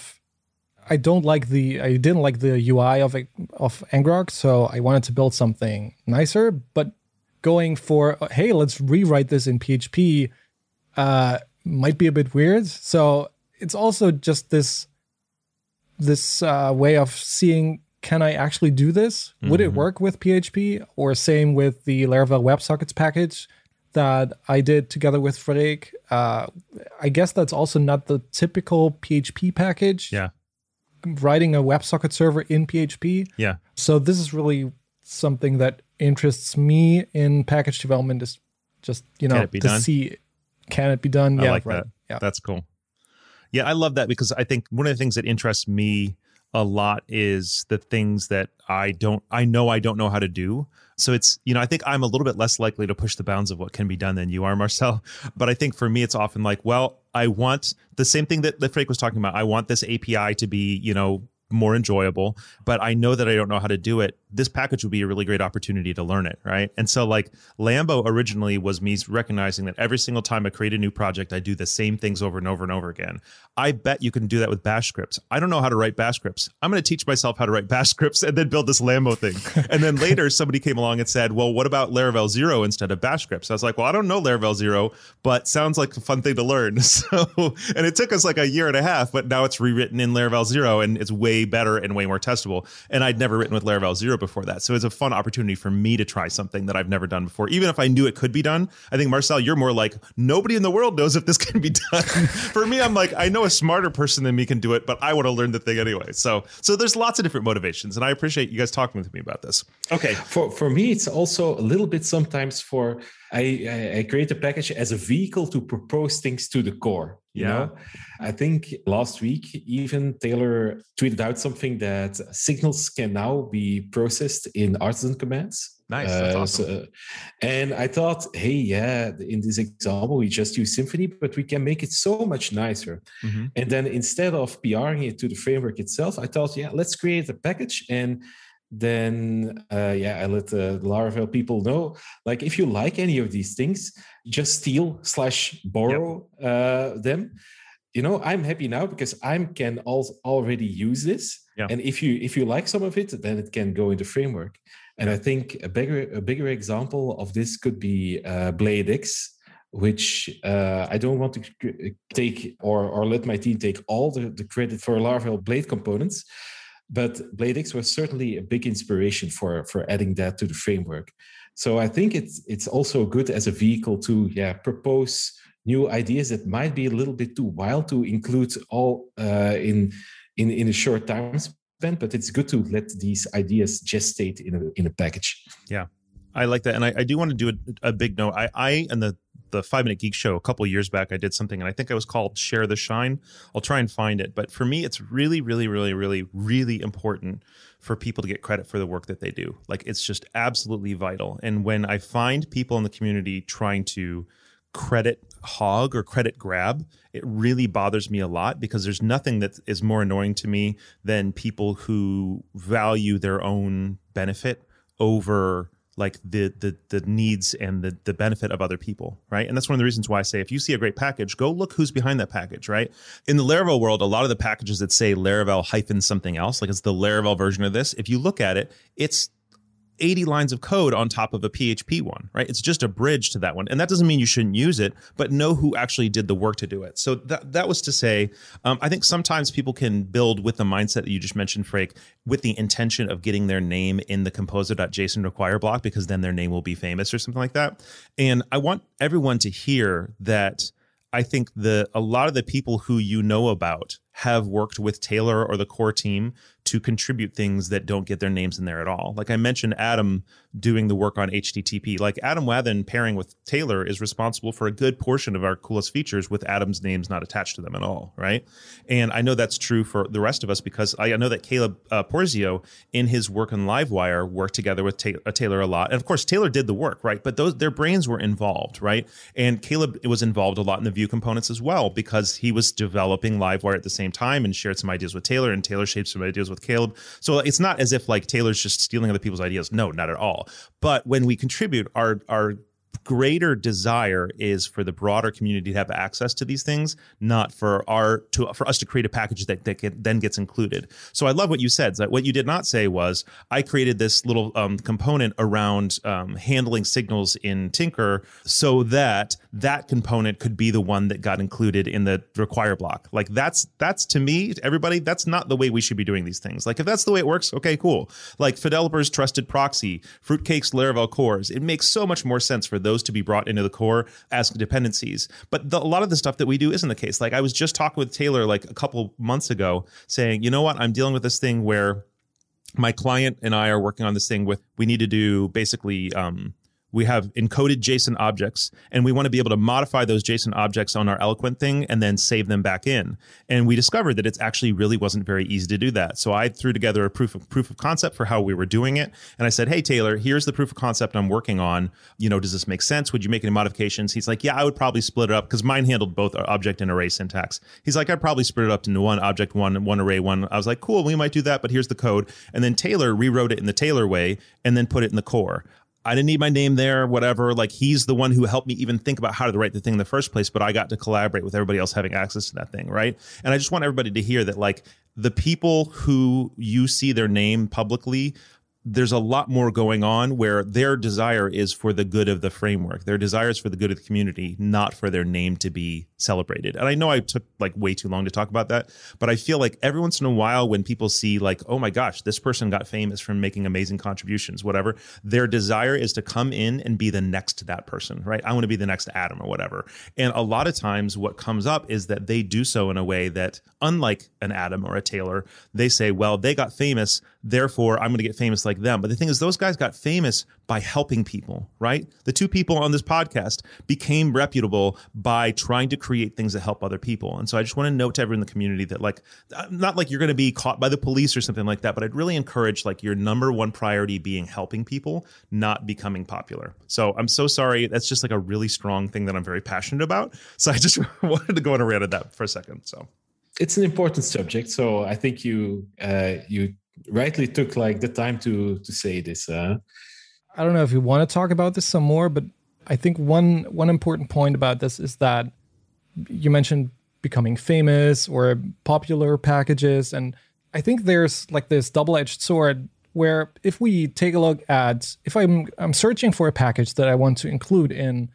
I don't like the I didn't like the UI of of Ngrok, so I wanted to build something nicer. But going for hey, let's rewrite this in PHP uh, might be a bit weird. So it's also just this this uh, way of seeing can I actually do this? Mm-hmm. Would it mm-hmm. work with PHP? Or same with the Laravel WebSockets package that I did together with Freek. Uh, I guess that's also not the typical PHP package. Yeah. Writing a WebSocket server in PHP. Yeah. So this is really something that interests me in package development is just, you know, to done? see can it be done? I yeah, like right. that. Yeah. That's cool. Yeah, I love that because I think one of the things that interests me a lot is the things that I don't I know I don't know how to do. So it's, you know, I think I'm a little bit less likely to push the bounds of what can be done than you are, Marcel. But I think for me it's often like, well, I want the same thing that, that Freek was talking about. I want this API to be, you know, more enjoyable, but I know that I don't know how to do it. This package would be a really great opportunity to learn it, right? And so, like Lambo originally was me recognizing that every single time I create a new project, I do the same things over and over and over again. I bet you can do that with Bash scripts. I don't know how to write Bash scripts. I'm going to teach myself how to write Bash scripts and then build this Lambo thing. and then later, somebody came along and said, "Well, what about Laravel Zero instead of Bash scripts?" I was like, "Well, I don't know Laravel Zero, but sounds like a fun thing to learn." So, and it took us like a year and a half, but now it's rewritten in Laravel Zero and it's way better and way more testable. And I'd never written with Laravel Zero before that. So it's a fun opportunity for me to try something that I've never done before. Even if I knew it could be done, I think Marcel, you're more like, nobody in the world knows if this can be done. for me, I'm like, I know a smarter person than me can do it, but I want to learn the thing anyway. So so there's lots of different motivations. And I appreciate you guys talking with me about this. Okay. For for me, it's also a little bit sometimes for I, I create a package as a vehicle to propose things to the core. You yeah. know, I think last week even Taylor tweeted out something that signals can now be processed in artisan commands. Nice. That's uh, awesome. So, and I thought, hey, yeah, in this example, we just use Symfony, but we can make it so much nicer. Mm-hmm. And then instead of PRing it to the framework itself, I thought, yeah, let's create a package and then uh, yeah, I let the Laravel people know. Like, if you like any of these things, just steal slash borrow yep. uh, them. You know, I'm happy now because I can also already use this. Yeah. And if you if you like some of it, then it can go in the framework. And I think a bigger a bigger example of this could be uh, BladeX, which uh, I don't want to take or or let my team take all the, the credit for Laravel Blade components but BladeX was certainly a big inspiration for for adding that to the framework. So I think it's it's also good as a vehicle to yeah propose new ideas that might be a little bit too wild to include all uh, in in in a short time span. But it's good to let these ideas gestate in a in a package. Yeah, I like that, and I, I do want to do a, a big note. I I and the the Five Minute Geek Show a couple years back, I did something, and I think it was called Share the Shine. I'll try and find it. But for me, it's really, really, really, really, really important for people to get credit for the work that they do. Like it's just absolutely vital. And when I find people in the community trying to credit hog or credit grab, it really bothers me a lot because there's nothing that is more annoying to me than people who value their own benefit over like the the the needs and the the benefit of other people, right? And that's one of the reasons why I say if you see a great package, go look who's behind that package, right? In the Laravel world, a lot of the packages that say Laravel hyphen something else, like it's the Laravel version of this, if you look at it, it's 80 lines of code on top of a PHP one, right? It's just a bridge to that one. And that doesn't mean you shouldn't use it, but know who actually did the work to do it. So that, that was to say, um, I think sometimes people can build with the mindset that you just mentioned, Freek, with the intention of getting their name in the composer.json require block because then their name will be famous or something like that. And I want everyone to hear that I think the a lot of the people who you know about have worked with Taylor or the core team to contribute things that don't get their names in there at all. Like I mentioned, Adam doing the work on HTTP. Like Adam Wathan pairing with Taylor is responsible for a good portion of our coolest features with Adam's names not attached to them at all, right? And I know that's true for the rest of us because I know that Caleb uh, Porzio in his work on Livewire worked together with Ta- uh, Taylor a lot. And of course, Taylor did the work, right? But those their brains were involved, right? And Caleb was involved a lot in the view components as well because he was developing Livewire at the same time and shared some ideas with Taylor and Taylor shaped some ideas with Caleb. So it's not as if like Taylor's just stealing other people's ideas. No, not at all. But when we contribute, our our greater desire is for the broader community to have access to these things, not for our to for us to create a package that, that get, then gets included. So I love what you said. That what you did not say was I created this little um, component around um, handling signals in Tinker so that that component could be the one that got included in the require block. Like that's that's to me, everybody, that's not the way we should be doing these things. Like if that's the way it works, okay, cool. Like Fideloper's trusted proxy, Fruitcake's Laravel CORS, it makes so much more sense for those to be brought into the core as dependencies. But the, a lot of the stuff that we do isn't the case. Like I was just talking with Taylor like a couple months ago, saying, you know what, I'm dealing with this thing where my client and I are working on this thing with we need to do basically um, we have encoded JSON objects, and we want to be able to modify those JSON objects on our Eloquent thing and then save them back in. And we discovered that it actually really wasn't very easy to do that. So I threw together a proof of proof of concept for how we were doing it, and I said, "Hey Taylor, here's the proof of concept I'm working on. You know, does this make sense? Would you make any modifications?" He's like, "Yeah, I would probably split it up because mine handled both uh, object and array syntax." He's like, "I'd probably split it up into one object, one one array, one." I was like, "Cool, we might do that, but here's the code." And then Taylor rewrote it in the Taylor way and then put it in the core. I didn't need my name there, whatever. Like he's the one who helped me even think about how to write the thing in the first place, but I got to collaborate with everybody else having access to that thing, right? And I just want everybody to hear that like the people who you see their name publicly there's a lot more going on where their desire is for the good of the framework. Their desire is for the good of the community, not for their name to be celebrated. And I know I took like way too long to talk about that, but I feel like every once in a while when people see like, oh my gosh, this person got famous from making amazing contributions, whatever, their desire is to come in and be the next to that person, right? I want to be the next Adam or whatever. And a lot of times what comes up is that they do so in a way that unlike an Adam or a Taylor, they say, well, they got famous, therefore I'm going to get famous like them. But the thing is, those guys got famous by helping people, right? The two people on this podcast became reputable by trying to create things that help other people. And so I just want to note to everyone in the community that, like, not like you're going to be caught by the police or something like that, but I'd really encourage, like, your number one priority being helping people, not becoming popular. So I'm so sorry. That's just like a really strong thing that I'm very passionate about. So I just wanted to go on a rant at that for a second. So it's an important subject. So I think you uh, you rightly took like the time to to say this. Uh. I don't know if you want to talk about this some more, but I think one one important point about this is that you mentioned becoming famous or popular packages, and I think there's like this double-edged sword where if we take a look at if I'm I'm searching for a package that I want to include in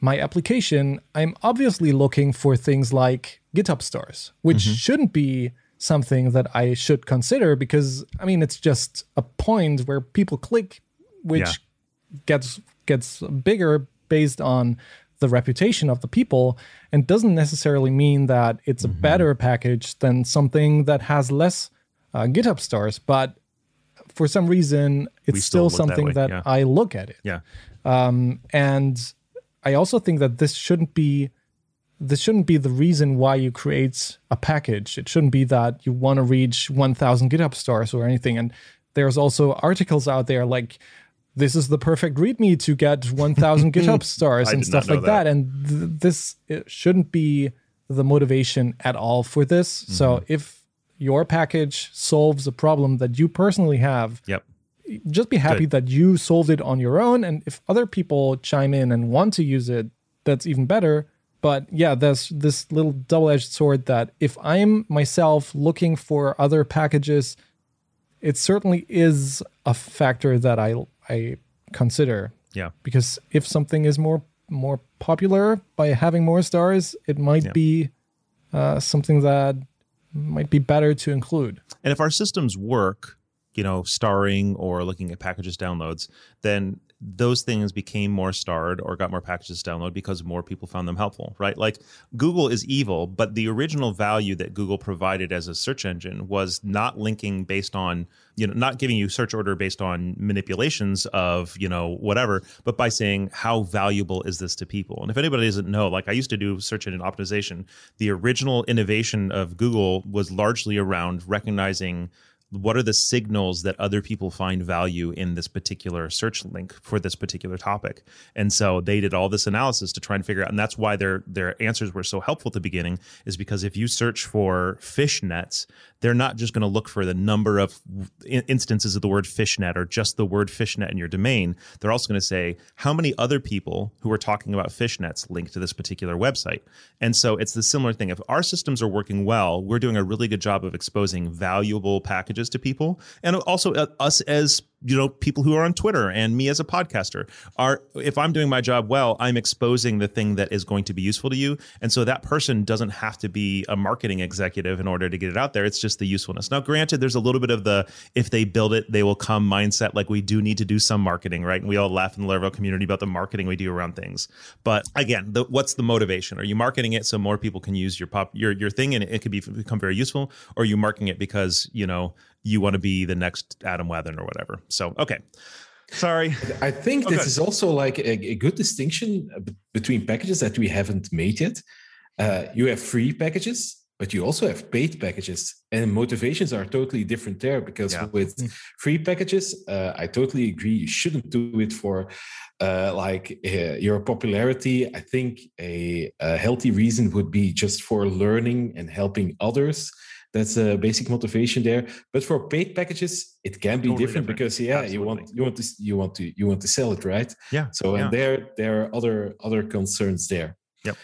my application, I'm obviously looking for things like GitHub stars, which mm-hmm. shouldn't be something that I should consider because I mean it's just a point where people click, which yeah. gets gets bigger based on the reputation of the people and doesn't necessarily mean that it's a mm-hmm. better package than something that has less uh, GitHub stars. But for some reason, it's still, still something that, that yeah. I look at it. Yeah. Um, and I also think that this shouldn't be this shouldn't be the reason why you create a package. It shouldn't be that you want to reach 1000 GitHub stars or anything. And there's also articles out there like this is the perfect README to get 1000 GitHub stars and stuff like that. that. And th- this shouldn't be the motivation at all for this. Mm-hmm. So if your package solves a problem that you personally have, yep. just be happy Good. that you solved it on your own. And if other people chime in and want to use it, that's even better. But yeah, there's this little double edged sword that if I'm myself looking for other packages, it certainly is a factor that I I consider. Yeah. Because if something is more more popular by having more stars, it might yeah. be uh, something that might be better to include. And if our systems work, you know, starring or looking at packages downloads, then those things became more starred or got more packages download because more people found them helpful, right? Like Google is evil, but the original value that Google provided as a search engine was not linking based on, you know, not giving you search order based on manipulations of, you know, whatever, but by saying how valuable is this to people? And if anybody doesn't know, like I used to do search engine optimization, the original innovation of Google was largely around recognizing what are the signals that other people find value in this particular search link for this particular topic? And so they did all this analysis to try and figure out and that's why their their answers were so helpful at the beginning is because if you search for fish nets they're not just going to look for the number of instances of the word fishnet or just the word fishnet in your domain. They're also going to say how many other people who are talking about fishnets link to this particular website? And so it's the similar thing. If our systems are working well we're doing a really good job of exposing valuable packages to people and also uh, us as you know people who are on twitter and me as a podcaster. Are if i'm doing my job well i'm exposing the thing that is going to be useful to you and so that person doesn't have to be a marketing executive in order to get it out there. It's just the usefulness. Now granted there's a little bit of the if they build it they will come mindset like we do need to do some marketing right? And we all laugh in the laravel community about the marketing we do around things. But again the, what's the motivation? Are you marketing it so more people can use your pop your your thing and it, it could be become very useful or are you marketing it because you know you want to be the next Adam Wathan or whatever. So, okay. Sorry. I think this is also like a, a, good distinction between packages that we haven't made yet. Uh, you have free packages, but you also have paid packages, and motivations are totally different there. Because yeah. with mm. free packages, uh, I totally agree. You shouldn't do it for uh, like uh, your popularity. I think a, a healthy reason would be just for learning and helping others that's a basic motivation there but for paid packages it can be totally different, different, because yeah Absolutely. you want you want to you want to you want to sell it right yeah so yeah. and there there are other other concerns there yep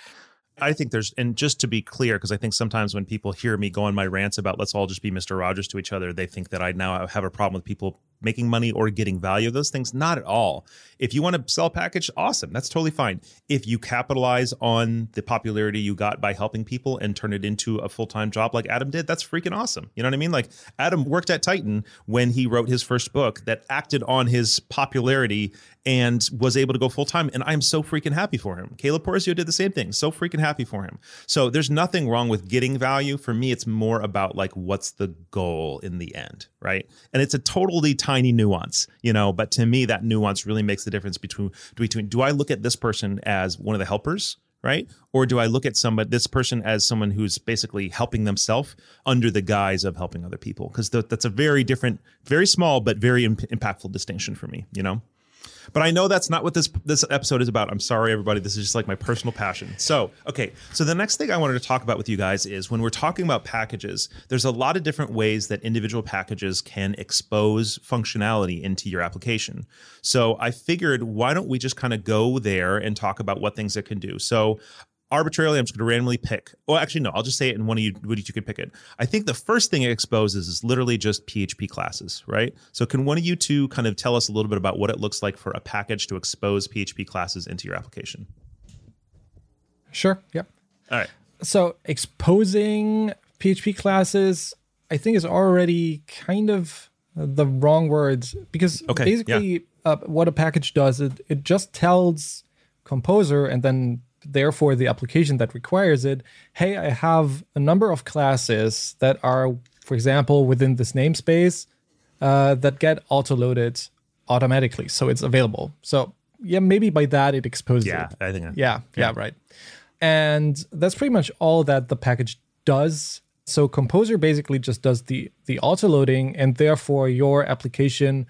I think there's, and just to be clear, because I think sometimes when people hear me go on my rants about let's all just be Mr. Rogers to each other, they think that I now have a problem with people making money or getting value, those things. Not at all. If you want to sell a package, awesome. That's totally fine. If you capitalize on the popularity you got by helping people and turn it into a full time job like Adam did, that's freaking awesome. You know what I mean? Like Adam worked at Tighten when he wrote his first book that acted on his popularity and was able to go full time. And I'm so freaking happy for him. Caleb Porzio did the same thing. So freaking happy for him. So there's nothing wrong with getting value. For me, it's more about like what's the goal in the end, right? And it's a totally tiny nuance, you know, but to me, that nuance really makes the difference between between do I look at this person as one of the helpers right? Or do i look at somebody this person as someone who's basically helping themselves under the guise of helping other people? Because that's a very different very small but very imp- impactful distinction for me you know but I know that's not what this this episode is about. I'm sorry, everybody. This is just like my personal passion. So, okay. So the next thing I wanted to talk about with you guys is when we're talking about packages, there's a lot of different ways that individual packages can expose functionality into your application. So I figured, why don't we just kind of go there and talk about what things it can do? So arbitrarily, I'm just going to randomly pick. Well, actually, no, I'll just say it, and one of you, one of you can pick it. I think the first thing it exposes is literally just PHP classes, right? So, can one of you two kind of tell us a little bit about what it looks like for a package to expose PHP classes into your application? Sure. Yep. All right. So, exposing PHP classes, I think, is already kind of the wrong words because okay, basically, yeah. uh, what a package does, it, it just tells Composer and then therefore the application that requires it hey i have a number of classes that are for example within this namespace uh, that get auto loaded automatically so it's available. So yeah maybe by that it exposes yeah it. i think yeah, yeah yeah. right. And that's pretty much all that the package does. So composer basically just does the the auto loading and therefore your application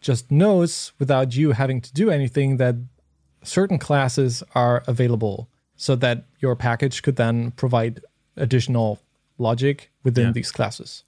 just knows without you having to do anything that certain classes are available so that your package could then provide additional logic within yeah. these classes.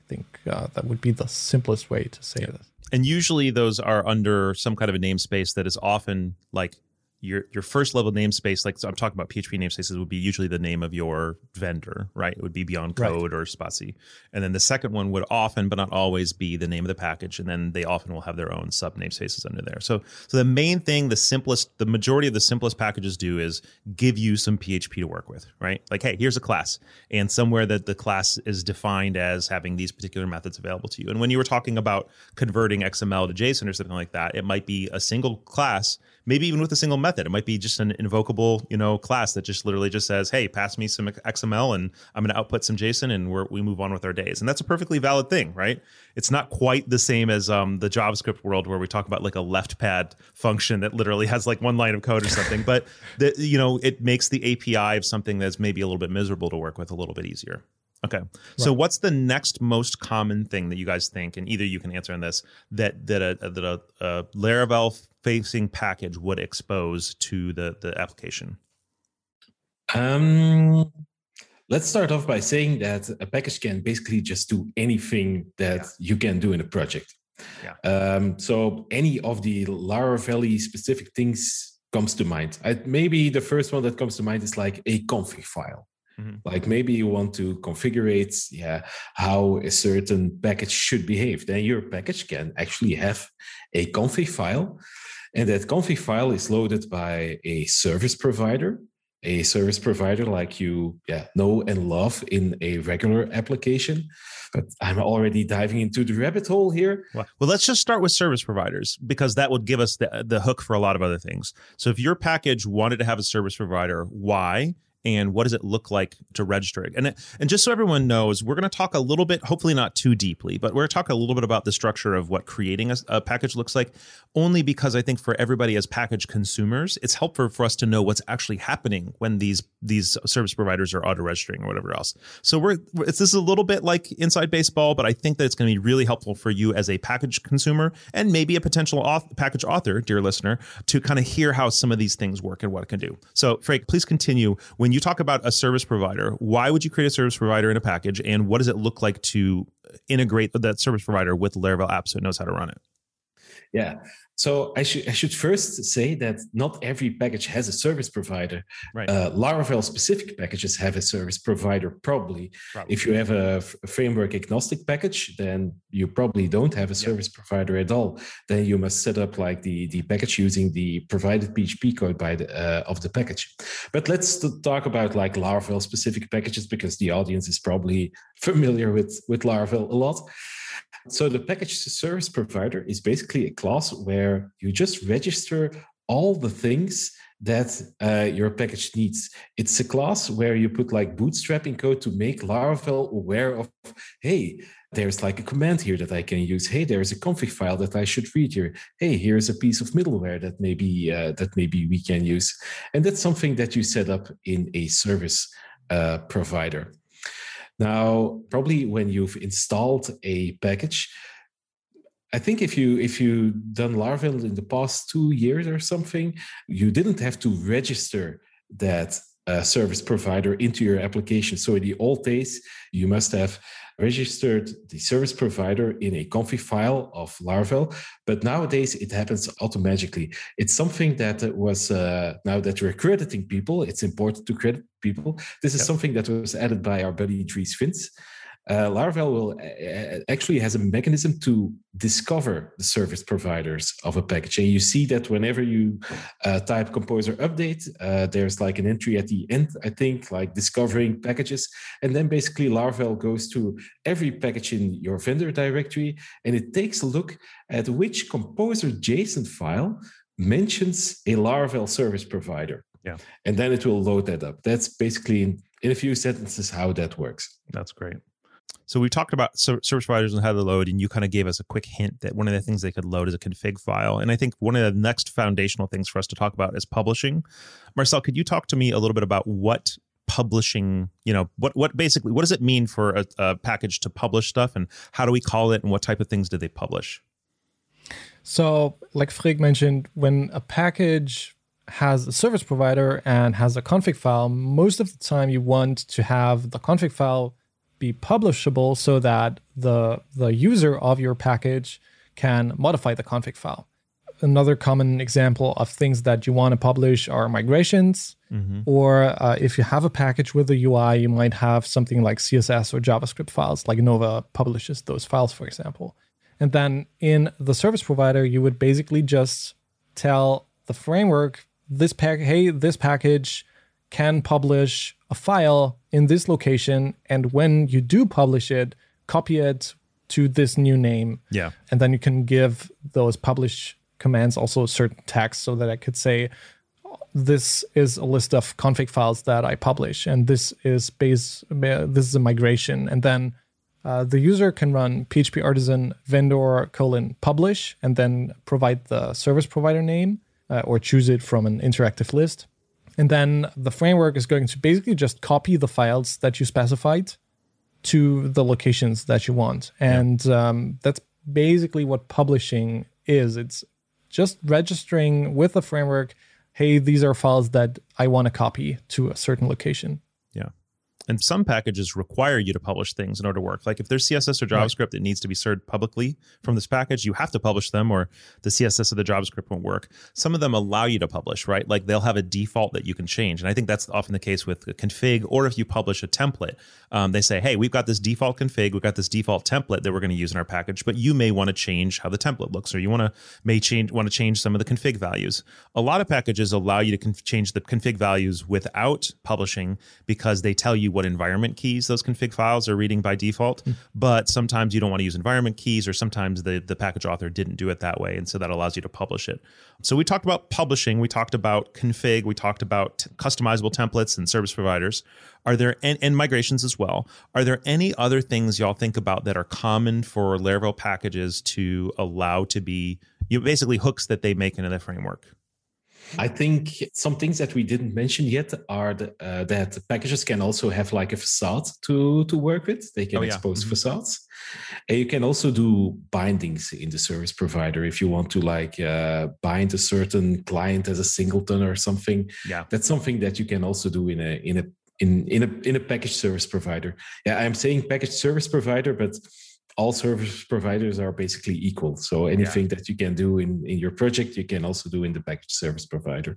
I think uh, that would be the simplest way to say yeah. this. And usually those are under some kind of a namespace that is often like your your first level namespace, like so I'm talking about PHP namespaces, would be usually the name of your vendor, right? It would be Beyond Code right. or Spatie, and then the second one would often, but not always, be the name of the package, and then they often will have their own sub namespaces under there. So, so the main thing, the simplest, the majority of the simplest packages do is give you some PHP to work with, right? Like, hey, here's a class, and somewhere that the class is defined as having these particular methods available to you. And when you were talking about converting XML to JSON or something like that, it might be a single class maybe even with a single method. It might be just an invocable, you know, class that just literally just says, "Hey, pass me some XML, and I'm going to output some JSON, and we we move on with our days." And that's a perfectly valid thing, right? It's not quite the same as um, the JavaScript world where we talk about like a left pad function that literally has like one line of code or something, but the, you know, it makes the API of something that's maybe a little bit miserable to work with a little bit easier. Okay. So what's the next most common thing that you guys think, and either you can answer on this, that that a that a, a Laravel facing package would expose to the the application? Um, let's start off by saying that a package can basically just do anything that yeah. you can do in a project. Yeah. Um, so any of the Laravel specific things comes to mind. I, maybe the first one that comes to mind is like a config file. Mm-hmm. Like maybe you want to configure it, yeah, how a certain package should behave. Then your package can actually have a config file, and that config file is loaded by a service provider a service provider like you yeah, know and love in a regular application. But I'm already diving into the rabbit hole here. Well, well, let's just start with service providers because that would give us the, the hook for a lot of other things. So if your package wanted to have a service provider, why? And what does it look like to register it? And and just so everyone knows, we're going to talk a little bit, hopefully not too deeply, but we're going to talk a little bit about the structure of what creating a, a, package looks like. Only because I think for everybody as package consumers, it's helpful for us to know what's actually happening when these these service providers are auto registering or whatever else. So we're it's this is a little bit like inside baseball, but I think that it's going to be really helpful for you as a package consumer and maybe a potential auth- package author, dear listener, to kind of hear how some of these things work and what it can do. So Freek, please continue when you you talk about a service provider, why would you create a service provider in a package, and what does it look like to integrate that service provider with Laravel app so it knows how to run it? Yeah. So I should I should first say that not every package has a service provider. Right. Uh, Laravel specific packages have a service provider. Probably. probably. If you have a, f- a framework agnostic package, then you probably don't have a service provider at all. Then you must set up like the the package using the provided PHP code by the uh, of the package. But let's talk about like Laravel specific packages because the audience is probably familiar with with Laravel a lot. So the package service provider is basically a class where you just register all the things that uh, your package needs. It's a class where you put like bootstrapping code to make Laravel aware of, hey, there's like a command here that I can use. Hey, there's a config file that I should read here. Hey, here's a piece of middleware that maybe uh, that maybe we can use, and that's something that you set up in a service uh, provider. Now, probably when you've installed a package, I think if you if you done Laravel in the past two years or something, you didn't have to register that uh, service provider into your application. So in the old days, you must have registered the service provider in a config file of Laravel, but nowadays it happens automatically. It's something that was uh, now that we're crediting people. It's important to credit people. This is yep. something that was added by our buddy Dries Vints uh, Laravel will uh, actually has a mechanism to discover the service providers of a package. And you see that whenever you uh, type composer update, uh, there's like an entry at the end, I think, like discovering packages. And then basically Laravel goes to every package in your vendor directory and it takes a look at which composer JSON file mentions a Laravel service provider. Yeah. And then it will load that up. That's basically in, in a few sentences how that works. That's great. So we talked about service providers and how to load, and you kind of gave us a quick hint that one of the things they could load is a config file. And I think one of the next foundational things for us to talk about is publishing. Marcel, could you talk to me a little bit about what publishing, you know, what what basically what does it mean for a, a package to publish stuff, and how do we call it, and what type of things do they publish? So, like Freek mentioned, when a package has a service provider and has a config file, most of the time you want to have the config file be publishable so that the the user of your package can modify the config file. Another common example of things that you want to publish are migrations, mm-hmm. or uh, if you have a package with a UI, you might have something like CSS or JavaScript files, like Nova publishes those files, for example. And then in the service provider, you would basically just tell the framework this pack, hey, this package can publish a file in this location. And when you do publish it, copy it to this new name. Yeah. And then you can give those publish commands also certain text so that I could say, this is a list of config files that I publish, and this is base. This is a migration, and then uh, the user can run PHP artisan vendor colon publish, and then provide the service provider name uh, or choose it from an interactive list. And then the framework is going to basically just copy the files that you specified to the locations that you want. And um, that's basically what publishing is. It's just registering with the framework, hey, these are files that I want to copy to a certain location. And some packages require you to publish things in order to work. Like if there's CSS or JavaScript right. that needs to be served publicly from this package, you have to publish them or the CSS or the JavaScript won't work. Some of them allow you to publish, right? Like they'll have a default that you can change. And I think that's often the case with a config or if you publish a template, um, they say, hey, we've got this default config, we've got this default template that we're going to use in our package, but you may want to change how the template looks or you want to may change want to change some of the config values. A lot of packages allow you to conf- change the config values without publishing because they tell you what environment keys those config files are reading by default. Mm. But sometimes you don't want to use environment keys, or sometimes the, the package author didn't do it that way. And so that allows you to publish it. So we talked about publishing, we talked about config, we talked about t- customizable templates and service providers. Are there and, and, migrations as well? Are there any other things y'all think about that are common for Laravel packages to allow to be you know, basically hooks that they make into the framework? I think some things that we didn't mention yet are the, uh, that packages can also have like a facade to to work with. They can oh, yeah. expose mm-hmm. facades, and you can also do bindings in the service provider if you want to like uh, bind a certain client as a singleton or something. Yeah, that's something that you can also do in a in a in in a in a package service provider. Yeah, I'm saying package service provider, but all service providers are basically equal. So anything yeah. that you can do in, in your project, you can also do in the package service provider.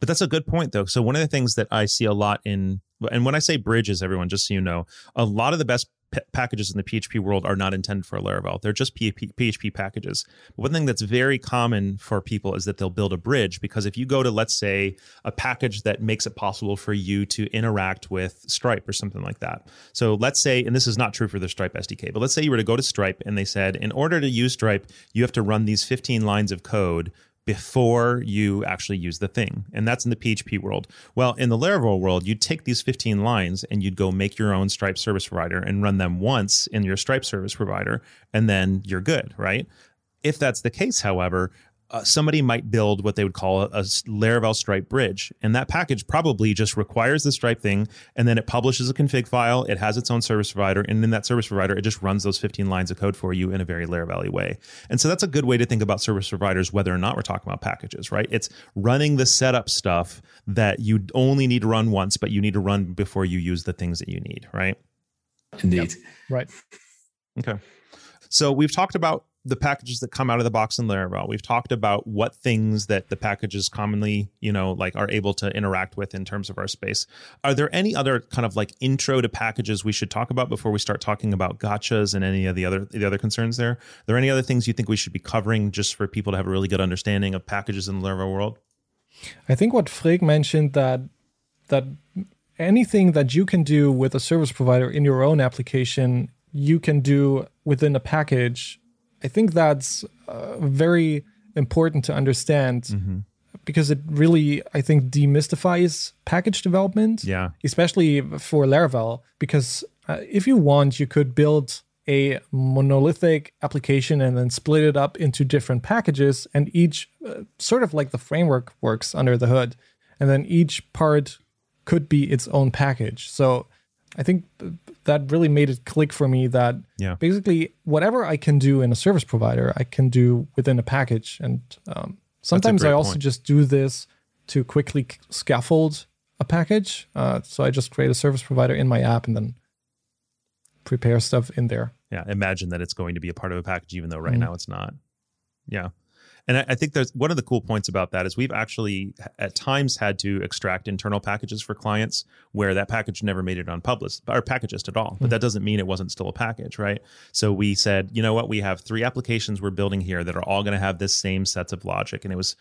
But that's a good point, though. So one of the things that I see a lot in, and when I say bridges, everyone, just so you know, a lot of the best p- packages in the PHP world are not intended for Laravel. They're just PHP, PHP packages. But one thing that's very common for people is that they'll build a bridge because if you go to, let's say, a package that makes it possible for you to interact with Stripe or something like that. So let's say, and this is not true for the Stripe SDK, but let's say you were to go to Stripe and they said, in order to use Stripe, you have to run these 15 lines of code before you actually use the thing. And that's in the PHP world. Well, in the Laravel world, you'd take these 15 lines and you'd go make your own Stripe service provider and run them once in your Stripe service provider, and then you're good, right? If that's the case, however, uh, somebody might build what they would call a, a, Laravel Stripe bridge. And that package probably just requires the Stripe thing, and then it publishes a config file. It has its own service provider, and in that service provider, it just runs those 15 lines of code for you in a very Laravel way. And so that's a good way to think about service providers, whether or not we're talking about packages, right? It's running the setup stuff that you only need to run once, but you need to run before you use the things that you need, right? Indeed. Yep. Right. Okay. So we've talked about the packages that come out of the box in Laravel. We've talked about what things that the packages commonly, you know, like are able to interact with in terms of our space. Are there any other kind of like intro to packages we should talk about before we start talking about gotchas and any of the other the other concerns there? Are there any other things you think we should be covering just for people to have a really good understanding of packages in the Laravel world? I think what Freek mentioned that that anything that you can do with a service provider in your own application, you can do within a package I think that's uh, very important to understand mm-hmm. because it really, I think, demystifies package development. Yeah. Especially for Laravel, because uh, if you want, you could build a monolithic application and then split it up into different packages, and each uh, sort of like the framework works under the hood. And then each part could be its own package. So I think that really made it click for me that yeah. basically whatever I can do in a service provider, I can do within a package. And um, sometimes I also point. just do this to quickly scaffold a package. Uh, so I just create a service provider in my app and then prepare stuff in there. Yeah, imagine that it's going to be a part of a package, even though right mm-hmm. now it's not. Yeah. And I, I think there's one of the cool points about that is we've actually at times had to extract internal packages for clients where that package never made it on Publish or Packagist at all. But hmm. that doesn't mean it wasn't still a package, right? So we said, you know what, we have three applications we're building here that are all going to have this same sets of logic. And it was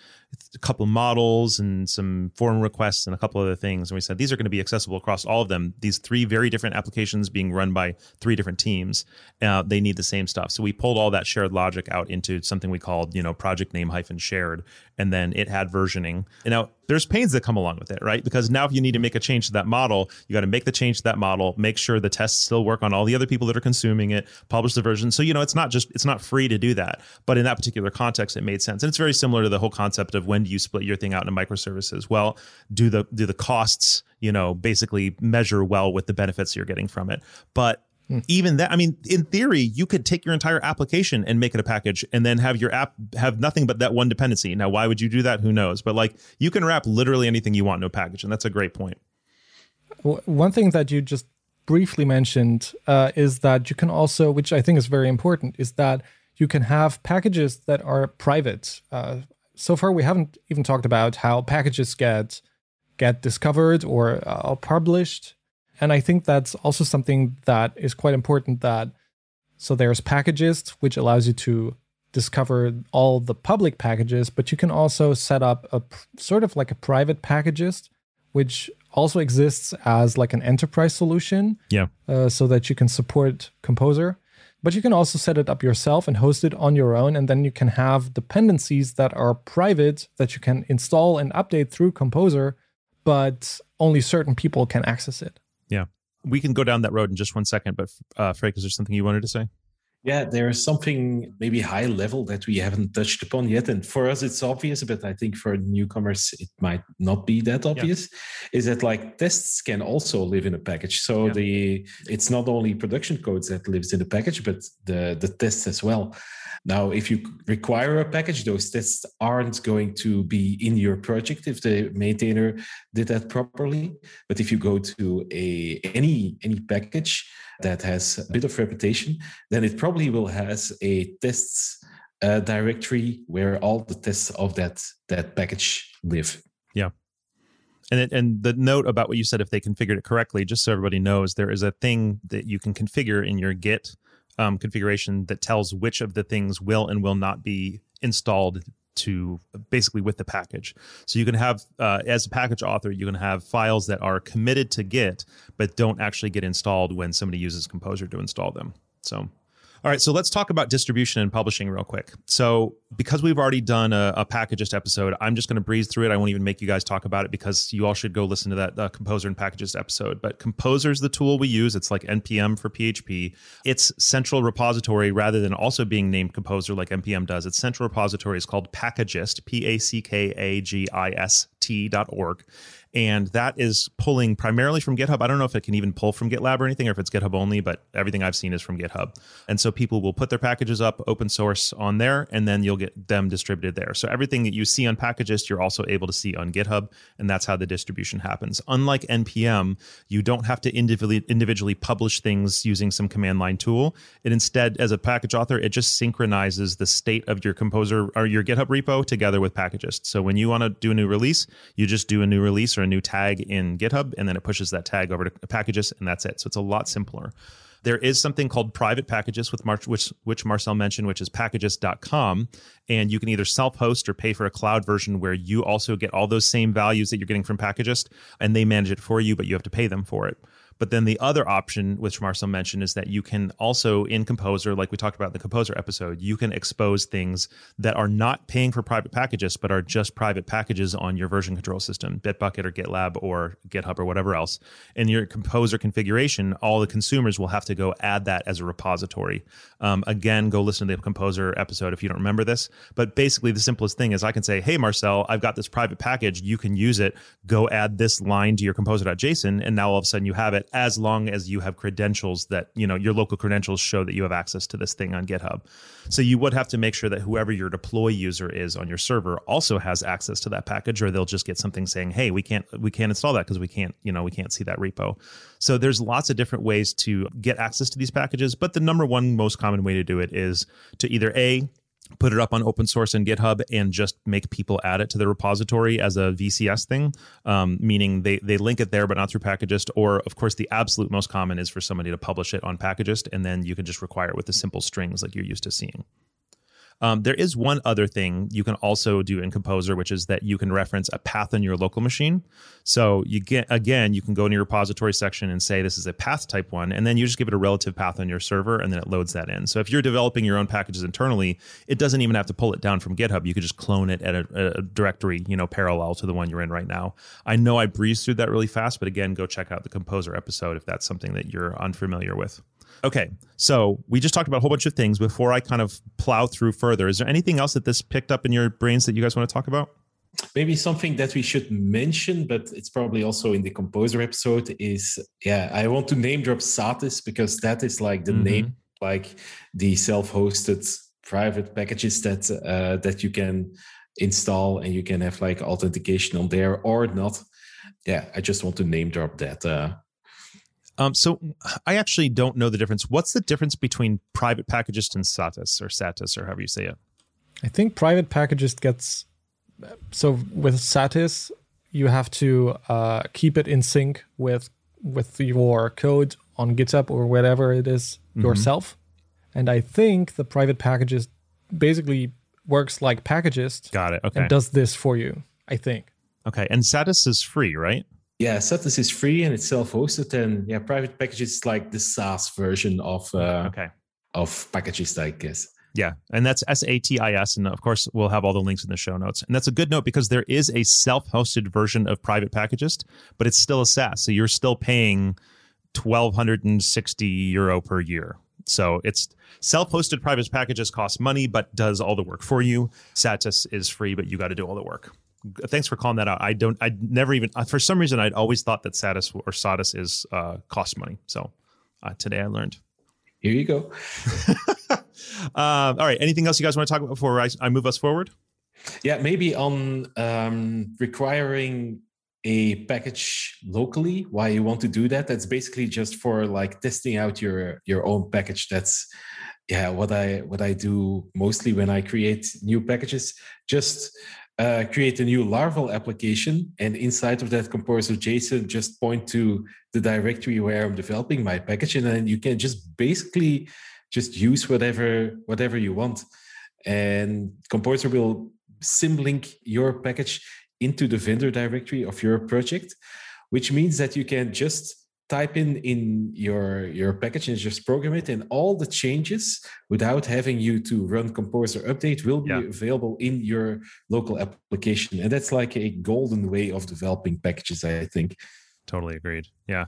a couple models and some form requests and a couple other things. And we said these are going to be accessible across all of them. These three very different applications being run by three different teams. Uh, they need the same stuff. So we pulled all that shared logic out into something we called, you know, project name hyphen shared, and then it had versioning. And now there's pains that come along with it, right? Because now if you need to make a change to that model, you got to make the change to that model, make sure the tests still work on all the other people that are consuming it, publish the version. So you know it's not just it's not free to do that, but in that particular context, it made sense. And it's very similar to the whole concept of when do you split your thing out into microservices? Well, do the do the costs you know basically measure well with the benefits you're getting from it? But even that i mean in theory you could take your entire application and make it a package and then have your app have nothing but that one dependency. Now why would you do that? Who knows? But like you can wrap literally anything you want in a package and that's a great point. One thing that you just briefly mentioned uh, is that you can also which i think is very important is that you can have packages that are private. Uh, so far we haven't even talked about how packages get get discovered or uh, published and I think that's also something that is quite important that so there's Packagist which allows you to discover all the public packages, but you can also set up a sort of like a private packagist, which also exists as like an enterprise solution. Yeah. Uh, so that you can support Composer. But you can also set it up yourself and host it on your own. And then you can have dependencies that are private that you can install and update through Composer, but only certain people can access it. We can go down that road in just one second, but uh, Freek, is there something you wanted to say? Yeah, there is something maybe high level that we haven't touched upon yet. And for us, it's obvious, but I think for newcomers, it might not be that obvious. Yeah. Is that like tests can also live in a package? So yeah. the it's not only production codes that lives in the package, but the the tests as well. Now, if you require a package, those tests aren't going to be in your project if the maintainer did that properly. But if you go to a any any package that has a bit of reputation, then it probably will has a tests uh, directory where all the tests of that that package live. Yeah. And it, and the note about what you said, if they configured it correctly, just so everybody knows, there is a thing that you can configure in your Git um, configuration that tells which of the things will and will not be installed to basically with the package. So you can have, uh, as a package author, you can have files that are committed to Git, but don't actually get installed when somebody uses Composer to install them. So all right, so let's talk about distribution and publishing real quick. So, because we've already done a, a packagist episode, I'm just going to breeze through it. I won't even make you guys talk about it because you all should go listen to that uh, Composer and Packagist episode. But Composer is the tool we use. It's like npm for PHP. Its central repository, rather than also being named Composer like npm does, its central repository is called Packagist, P A C K A G I S T.org and that is pulling primarily from GitHub. I don't know if it can even pull from GitLab or anything, or if it's GitHub only, but everything I've seen is from GitHub. And so people will put their packages up open source on there, and then you'll get them distributed there. So everything that you see on Packagist, you're also able to see on GitHub, and that's how the distribution happens. Unlike npm, you don't have to individually individually publish things using some command line tool. It instead, as a package author, it just synchronizes the state of your composer or your GitHub repo together with Packagist. So when you want to do a new release, you just do a new release a new tag in GitHub, and then it pushes that tag over to Packagist, and that's it. So it's a lot simpler. There is something called private Packagist with Mar- which which Marcel mentioned, which is packagist.com, and you can either self-host or pay for a cloud version where you also get all those same values that you're getting from Packagist, and they manage it for you, but you have to pay them for it. But then the other option, which Marcel mentioned, is that you can also in Composer, like we talked about in the Composer episode, you can expose things that are not paying for private packages, but are just private packages on your version control system, Bitbucket or GitLab or GitHub or whatever else. In your Composer configuration, all the consumers will have to go add that as a repository. Um, again, go listen to the Composer episode if you don't remember this. But basically, the simplest thing is I can say, hey, Marcel, I've got this private package. You can use it. Go add this line to your composer.json. And now all of a sudden you have it as long as you have credentials that you know your local credentials show that you have access to this thing on github. So you would have to make sure that whoever your deploy user is on your server also has access to that package or they'll just get something saying hey we can't we can't install that because we can't you know we can't see that repo. So there's lots of different ways to get access to these packages but the number one most common way to do it is to either a put it up on open source and GitHub and just make people add it to the repository as a VCS thing, um, meaning they they link it there but not through Packagist. Or of course, the absolute most common is for somebody to publish it on Packagist, and then you can just require it with the simple strings like you're used to seeing. Um, there is one other thing you can also do in Composer, which is that you can reference a path on your local machine. So you get again, you can go in your repository section and say this is a path type one, and then you just give it a relative path on your server, and then it loads that in. So if you're developing your own packages internally, it doesn't even have to pull it down from GitHub. You could just clone it at a, a directory, you know, parallel to the one you're in right now. I know I breezed through that really fast, but again, go check out the Composer episode if that's something that you're unfamiliar with. Okay, so we just talked about a whole bunch of things. Before I kind of plow through further, is there anything else that this picked up in your brains that you guys want to talk about? maybe something that we should mention, but it's probably also in the composer episode is yeah, I want to name drop Satis because that is like the mm-hmm. name, like the self-hosted private packages that uh, that you can install and you can have like authentication on there or not. Yeah, I just want to name drop that. Uh, um, so I actually don't know the difference. What's the difference between private packagist and Satis or Satis or however you say it? I think private packagist gets so with Satis you have to uh, keep it in sync with with your code on GitHub or whatever it is mm-hmm. yourself. And I think the private packagist basically works like packagist. Got it. Okay. And does this for you. I think. Okay. And Satis is free, right? Yeah, Satis is free and it's self-hosted, and yeah, private Packagist is like the SaaS version of uh, okay of Packagist, I guess. Yeah, and that's S A T I S, and of course we'll have all the links in the show notes. And that's a good note because there is a self-hosted version of Private Packagist, but it's still a SaaS, so you're still paying twelve hundred and sixty euro per year. So it's self-hosted private Packagist costs money, but does all the work for you. Satis is free, but you got to do all the work thanks for calling that out. I don't. I never even for some reason I'd always thought that Satis or Satis is uh, cost money. So uh, today I learned. Here you go. uh, all right. Anything else you guys want to talk about before I, I move us forward? Yeah, maybe on um, requiring a package locally. Why you want to do that? That's basically just for like testing out your your own package. That's yeah what I what I do mostly when I create new packages. Just uh, create a new Laravel application, and inside of that composer JSON, just point to the directory where I'm developing my package, and then you can just basically just use whatever whatever you want, and composer will symlink your package into the vendor directory of your project, which means that you can just type in in your your package and just program it and all the changes without having you to run composer update will be yeah. available in your local application. And that's like a golden way of developing packages i think. Totally agreed. Yeah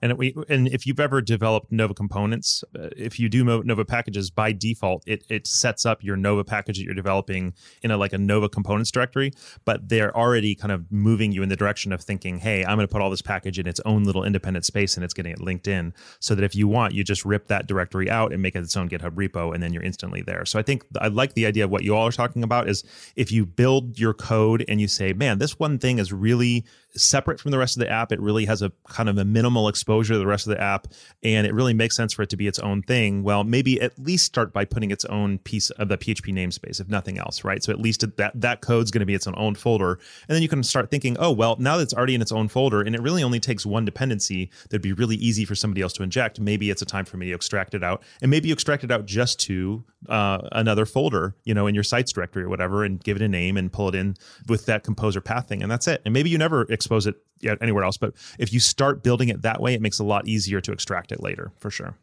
and we and if you've ever developed Nova components, uh, if you do Nova packages by default, it it sets up your Nova package that you're developing in a like a Nova components directory. But they're already kind of moving you in the direction of thinking, hey, I'm going to put all this package in its own little independent space, and it's getting it linked in, so that if you want, you just rip that directory out and make it its own GitHub repo, and then you're instantly there. So I think I like the idea of what you all are talking about is if you build your code and you say, man, this one thing is really separate from the rest of the app. It really has a kind of a minimal exposure to the rest of the app, and it really makes sense for it to be its own thing. Well, maybe at least start by putting its own piece of the PHP namespace, if nothing else, right? So at least that that code's going to be its own folder, and then you can start thinking, oh well, now that it's already in its own folder, and it really only takes one dependency that'd be really easy for somebody else to inject. Maybe it's a time for me to extract it out, and maybe you extract it out just to uh, another folder, you know, in your sites directory or whatever, and give it a name and pull it in with that composer path thing, and that's it. And maybe you never expose it anywhere else, but if you start building it that way, it makes it a lot easier to extract it later for sure.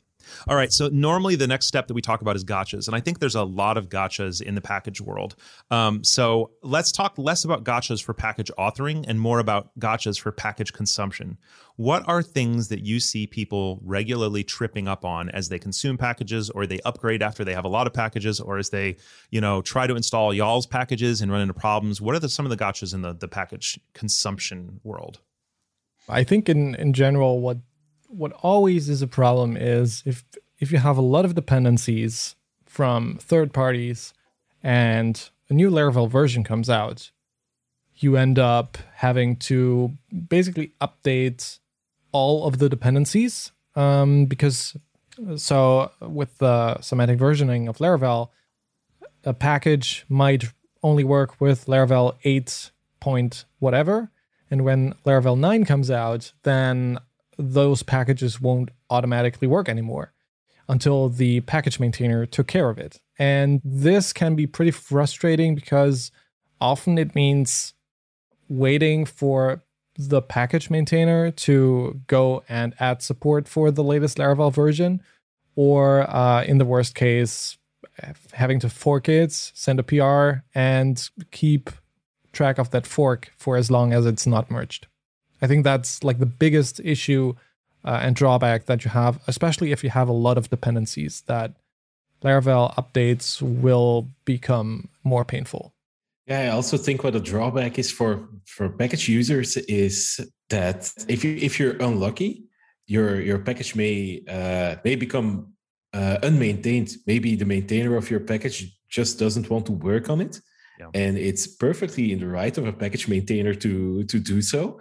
All right. So normally the next step that we talk about is gotchas, and I think there's a lot of gotchas in the package world. Um, so let's talk less about gotchas for package authoring and more about gotchas for package consumption. What are things that you see people regularly tripping up on as they consume packages, or they upgrade after they have a lot of packages, or as they, you know, try to install y'all's packages and run into problems? What are the, some of the gotchas in the the package consumption world? I think in in general, what what always is a problem is if if you have a lot of dependencies from third parties and a new Laravel version comes out, you end up having to basically update all of the dependencies um, because so with the semantic versioning of Laravel, a package might only work with Laravel 8 point whatever. And when Laravel 9 comes out, then those packages won't automatically work anymore until the package maintainer took care of it. And this can be pretty frustrating because often it means waiting for the package maintainer to go and add support for the latest Laravel version, or uh, in the worst case, having to fork it, send a PR, and keep track of that fork for as long as it's not merged. I think that's like the biggest issue uh, and drawback that you have, especially if you have a lot of dependencies that Laravel updates will become more painful. Yeah, I also think what a drawback is for for package users is that if you if you're unlucky, your your package may uh, may become uh, unmaintained. Maybe the maintainer of your package just doesn't want to work on it, yeah. and it's perfectly in the right of a package maintainer to to do so.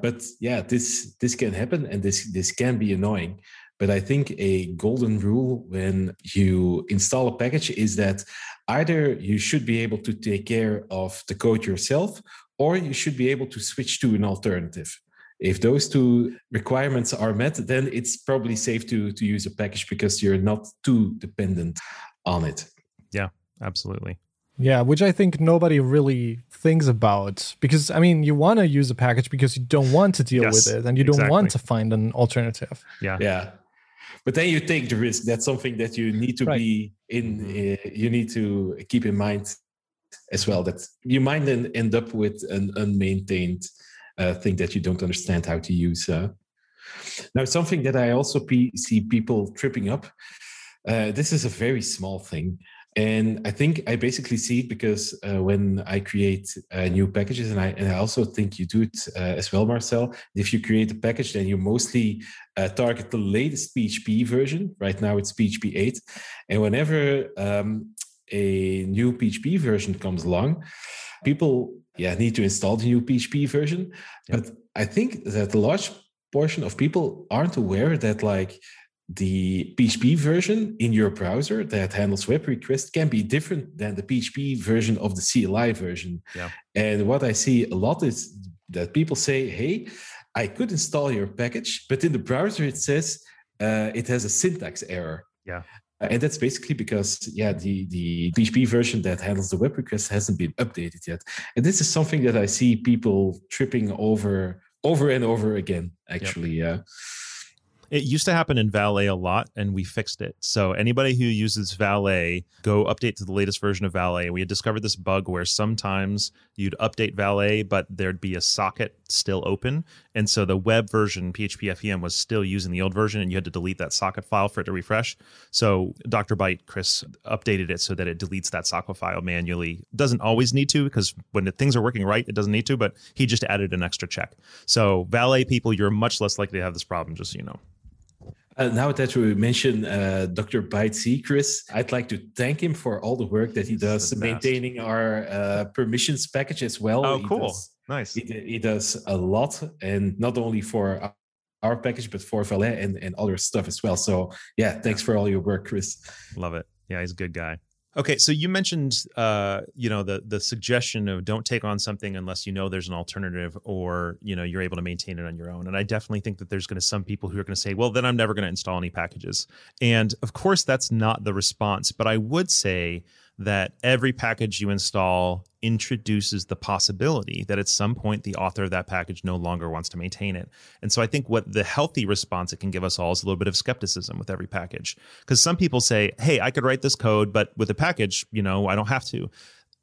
But yeah, this this can happen, and this this can be annoying. But I think a golden rule when you install a package is that either you should be able to take care of the code yourself, or you should be able to switch to an alternative. If those two requirements are met, then it's probably safe to, to use a package because you're not too dependent on it. Yeah, absolutely. Yeah, which I think nobody really thinks about because I mean, you want to use a package because you don't want to deal yes, with it and you don't want to find an alternative. Yeah. Yeah but then you take the risk that's something that you need to right. be in uh, you need to keep in mind as well that you might then end up with an unmaintained uh, thing that you don't understand how to use uh. now something that i also p- see people tripping up uh, this is a very small thing and I think I basically see it because uh, when I create uh, new packages, and I, and I also think you do it uh, as well, Marcel. If you create a package, then you mostly uh, target the latest PHP version. Right now, it's PHP 8. And whenever um, a new PHP version comes along, people yeah need to install the new PHP version. But I think that a large portion of people aren't aware that like the PHP version in your browser that handles web requests can be different than the PHP version of the CLI version. Yeah. And what I see a lot is that people say, hey, I could install your package, but in the browser it says uh, it has a syntax error. Yeah. And that's basically because, yeah, the, the PHP version that handles the web request hasn't been updated yet. And this is something that I see people tripping over over and over again, actually. Yep. Yeah. It used to happen in Valet a lot, and we fixed it. So anybody who uses Valet, go update to the latest version of Valet. We had discovered this bug where sometimes you'd update Valet, but there'd be a socket still open, and so the web version PHP FPM was still using the old version, and you had to delete that socket file for it to refresh. So Dr. Byte Chris updated it so that it deletes that socket file manually. Doesn't always need to because when things are working right, it doesn't need to, but he just added an extra check. So Valet people, you're much less likely to have this problem, just so you know. Uh, now that we mention uh, Dr. Byte Chris, I'd like to thank him for all the work that he does maintaining our uh, permissions package as well. Oh, he cool. Does, nice. He, he, does a lot, and not only for our package, but for Valet and, and other stuff as well. So, yeah, thanks for all your work, Chris. Love it. Yeah, he's a good guy. Okay, so you mentioned, uh, you know, the the suggestion of don't take on something unless you know there's an alternative, or you know you're able to maintain it on your own. And I definitely think that there's going to some people who are going to say, well, then I'm never going to install any packages. And of course, that's not the response. But I would say that every package you install introduces the possibility that at some point the author of that package no longer wants to maintain it. And so I think what the healthy response it can give us all is a little bit of skepticism with every package. Because some people say, hey, I could write this code, but with a package, you know, I don't have to.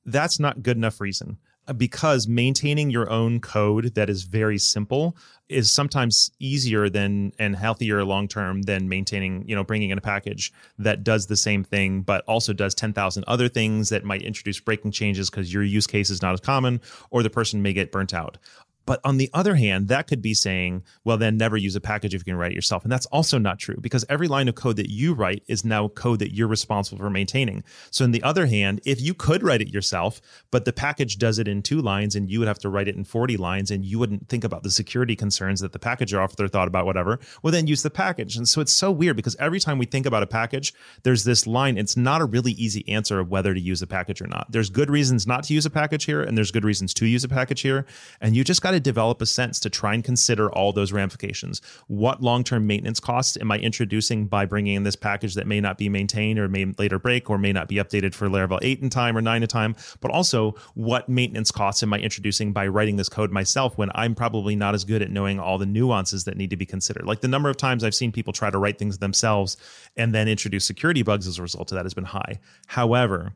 That's not good enough reason because maintaining your own code that is very simple is sometimes easier than and healthier long term than maintaining you know bringing in a package that does the same thing but also does 10,000 other things that might introduce breaking changes because your use case is not as common or the person may get burnt out but on the other hand, that could be saying, well, then never use a package if you can write it yourself. And that's also not true because every line of code that you write is now code that you're responsible for maintaining. So, on the other hand, if you could write it yourself, but the package does it in two lines and you would have to write it in 40 lines and you wouldn't think about the security concerns that the package author thought about, whatever, well, then use the package. And so it's so weird because every time we think about a package, there's this line. It's not a really easy answer of whether to use a package or not. There's good reasons not to use a package here, and there's good reasons to use a package here. And you just got to develop a sense to try and consider all those ramifications. What long term maintenance costs am I introducing by bringing in this package that may not be maintained or may later break or may not be updated for Laravel 8 in time or 9 in time? But also, what maintenance costs am I introducing by writing this code myself when I'm probably not as good at knowing all the nuances that need to be considered? Like the number of times I've seen people try to write things themselves and then introduce security bugs as a result of that has been high. However,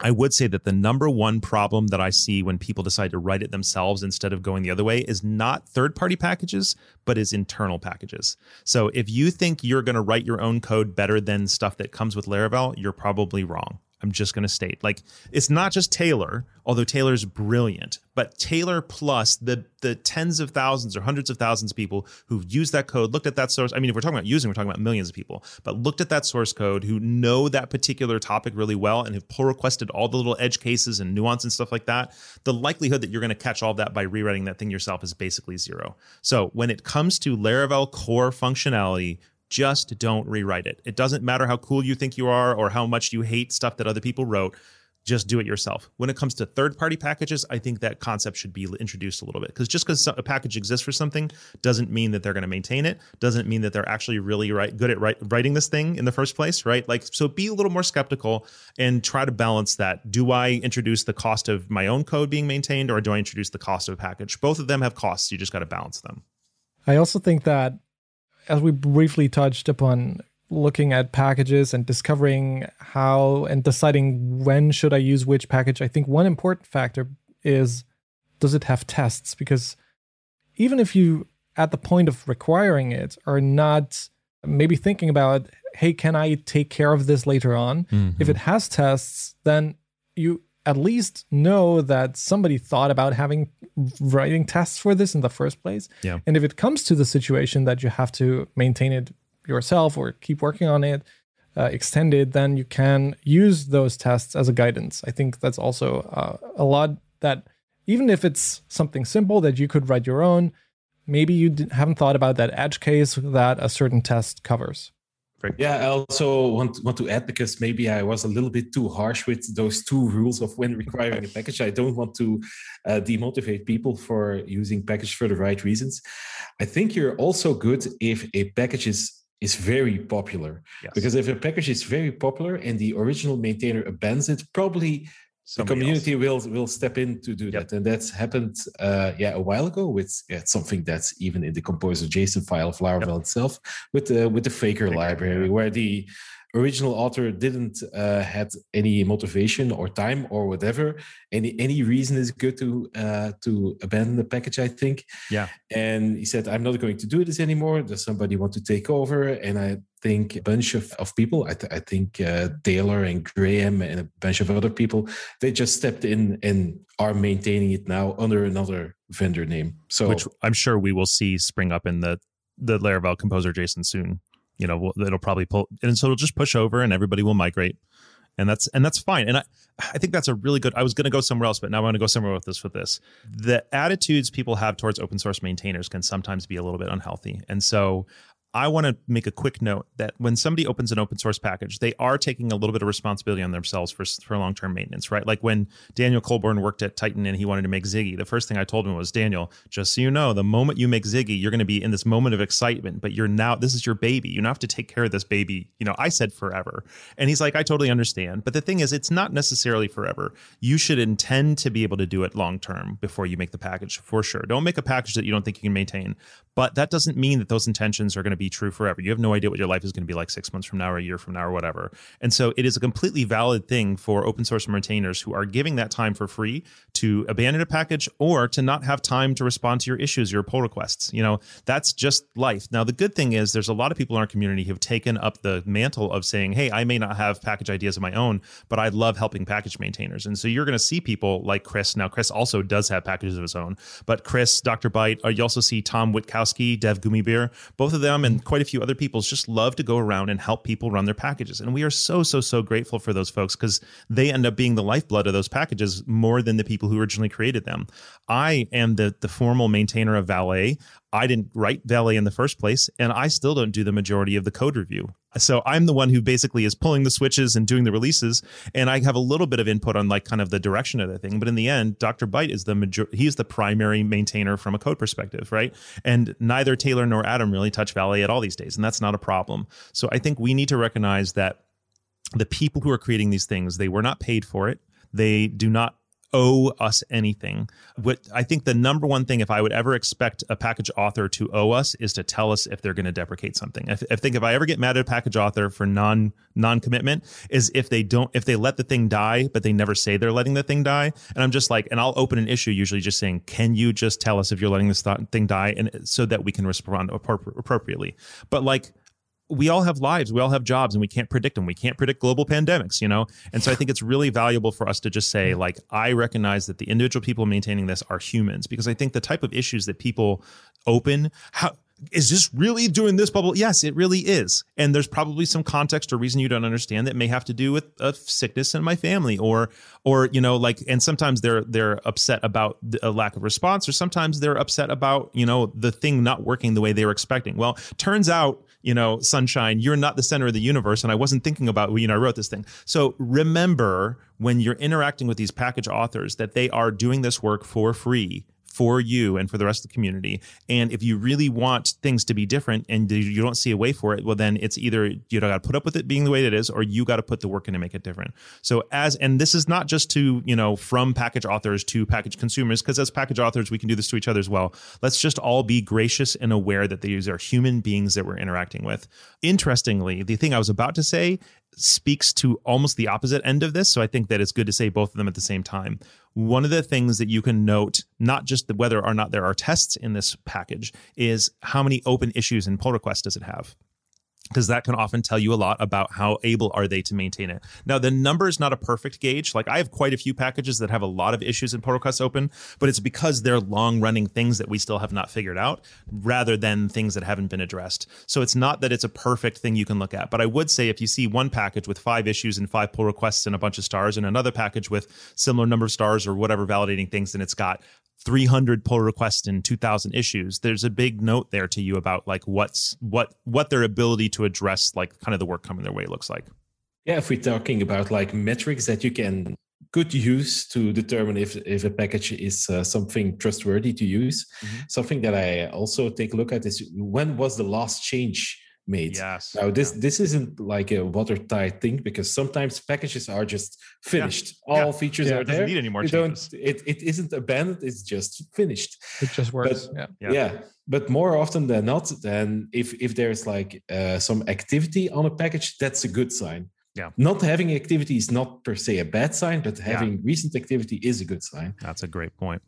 I would say that the number one problem that I see when people decide to write it themselves instead of going the other way is not third party packages, but is internal packages. So if you think you're going to write your own code better than stuff that comes with Laravel, you're probably wrong. I'm just going to state like it's not just Taylor, although Taylor's brilliant, but Taylor plus the the tens of thousands or hundreds of thousands of people who've used that code, looked at that source. I mean, if we're talking about using, we're talking about millions of people, but looked at that source code who know that particular topic really well and have pull requested all the little edge cases and nuance and stuff like that. The likelihood that you're going to catch all that by rewriting that thing yourself is basically zero. So when it comes to Laravel core functionality, just don't rewrite it. It doesn't matter how cool you think you are or how much you hate stuff that other people wrote. Just do it yourself. When it comes to third party packages, I think that concept should be introduced a little bit because just because a package exists for something doesn't mean that they're going to maintain it, doesn't mean that they're actually really right, good at write, writing this thing in the first place, right? Like, so be a little more skeptical and try to balance that. Do I introduce the cost of my own code being maintained or do I introduce the cost of a package? Both of them have costs. You just got to balance them. I also think that as we briefly touched upon looking at packages and discovering how and deciding when should I use which package, I think one important factor is does it have tests? Because even if you at the point of requiring it are not maybe thinking about, hey, can I take care of this later on? Mm-hmm. If it has tests, then you at least know that somebody thought about having writing tests for this in the first place. Yeah. And if it comes to the situation that you have to maintain it yourself or keep working on it, uh, extended, then you can use those tests as a guidance. I think that's also uh, a lot that even if it's something simple that you could write your own, maybe you haven't thought about that edge case that a certain test covers. Yeah, I also want want to add because maybe I was a little bit too harsh with those two rules of when requiring a package. I don't want to uh, demotivate people for using package for the right reasons. I think you're also good if a package is is very popular yes. because if a package is very popular and the original maintainer abandons it, probably the community else. will will step in to do yep. that and that's happened uh, yeah a while ago with yeah, something that's even in the composer json file of laravel yep. itself with the with the faker, faker library yeah. where the original author didn't uh, had any motivation or time or whatever any any reason is good to uh, to abandon the package i think yeah and he said i'm not going to do this anymore does somebody want to take over and i think a bunch of, of people i, th- I think uh, taylor and graham and a bunch of other people they just stepped in and are maintaining it now under another vendor name. So which i'm sure we will see spring up in the the laravel composer json soon. You know it'll probably pull and so it'll just push over and everybody will migrate. And that's and that's fine. And i i think that's a really good i was going to go somewhere else but now i'm going to go somewhere with this with this. The attitudes people have towards open source maintainers can sometimes be a little bit unhealthy. And so I want to make a quick note that when somebody opens an open source package, they are taking a little bit of responsibility on themselves for, for long term maintenance, right? Like when Daniel Coulbourne worked at Tighten and he wanted to make Ziggy, the first thing I told him was, Daniel, just so you know, the moment you make Ziggy, you're going to be in this moment of excitement, but you're now, this is your baby. You now have to take care of this baby. You know, I said forever. And he's like, I totally understand. But the thing is, it's not necessarily forever. You should intend to be able to do it long term before you make the package, for sure. Don't make a package that you don't think you can maintain. But that doesn't mean that those intentions are going to be true forever. You have no idea what your life is going to be like six months from now or a year from now or whatever. And so it is a completely valid thing for open source maintainers who are giving that time for free to abandon a package or to not have time to respond to your issues, your pull requests. You know, that's just life. Now, the good thing is there's a lot of people in our community who have taken up the mantle of saying, hey, I may not have package ideas of my own, but I love helping package maintainers. And so you're going to see people like Chris. Now, Chris also does have packages of his own, but Chris, Dr. Byte, uh, you also see Tom Witkowski, Dev Gummibeer, both of them and quite a few other people just love to go around and help people run their packages. And we are so, so, so grateful for those folks because they end up being the lifeblood of those packages more than the people who originally created them. I am the, the formal maintainer of Valet. I didn't write Valet in the first place, and I still don't do the majority of the code review. So I'm the one who basically is pulling the switches and doing the releases, and I have a little bit of input on like kind of the direction of the thing. But in the end, Dr. Byte is the major he's the primary maintainer from a code perspective, right? And neither Taylor nor Adam really touch Valet at all these days, and that's not a problem. So I think we need to recognize that the people who are creating these things, they were not paid for it. They do not owe us anything. What I think the number one thing, if I would ever expect a package author to owe us, is to tell us if they're going to deprecate something. I, I, think if I ever get mad at a package author for non non commitment, is if they don't if they let the thing die, but they never say they're letting the thing die. And I'm just like, and I'll open an issue usually just saying, can you just tell us if you're letting this th- thing die, and so that we can respond appro- appropriately. But like we all have lives, we all have jobs, and we can't predict them. We can't predict global pandemics, you know? And so I think it's really valuable for us to just say, mm-hmm. like, I recognize that the individual people maintaining this are humans because I think the type of issues that people open, how, is this really doing this bubble? Yes, it really is. And there's probably some context or reason you don't understand that may have to do with a sickness in my family or or you know like and sometimes they're they're upset about a lack of response or sometimes they're upset about, you know, the thing not working the way they were expecting. Well, turns out you know, sunshine, you're not the center of the universe. And I wasn't thinking about, you know, I wrote this thing. So remember when you're interacting with these package authors that they are doing this work for free for you and for the rest of the community. And if you really want things to be different and you don't see a way for it, well, then it's either you got to put up with it being the way it is, or you got to put the work in to make it different. So as and this is not just to you know from package authors to package consumers, because as package authors we can do this to each other as well. Let's just all be gracious and aware that these are human beings that we're interacting with. Interestingly, the thing I was about to say speaks to almost the opposite end of this. So I think that it's good to say both of them at the same time. One of the things that you can note, not just whether or not there are tests in this package, is how many open issues and pull requests does it have? Because that can often tell you a lot about how able are they to maintain it. Now, the number is not a perfect gauge. Like I have quite a few packages that have a lot of issues in requests open, but it's because they're long running things that we still have not figured out rather than things that haven't been addressed. So it's not that it's a perfect thing you can look at. But I would say if you see one package with five issues and five pull requests and a bunch of stars and another package with similar number of stars or whatever validating things, then it's got 300 pull requests and 2000 issues there's a big note there to you about like what's what what their ability to address like kind of the work coming their way looks like yeah if we're talking about like metrics that you can could use to determine if if a package is uh, something trustworthy to use mm-hmm. something that i also take a look at is when was the last change made. Yes. Now this yeah. this isn't like a watertight thing because sometimes packages are just finished. Yeah. All yeah. features are there. Need any more you changes. Don't, it, it isn't abandoned. It's just finished. It just works. But, yeah. yeah. But more often than not, then if if there's like uh, some activity on a package, that's a good sign. Yeah. Not having activity is not per se a bad sign, but having recent activity is a good sign. That's a great point.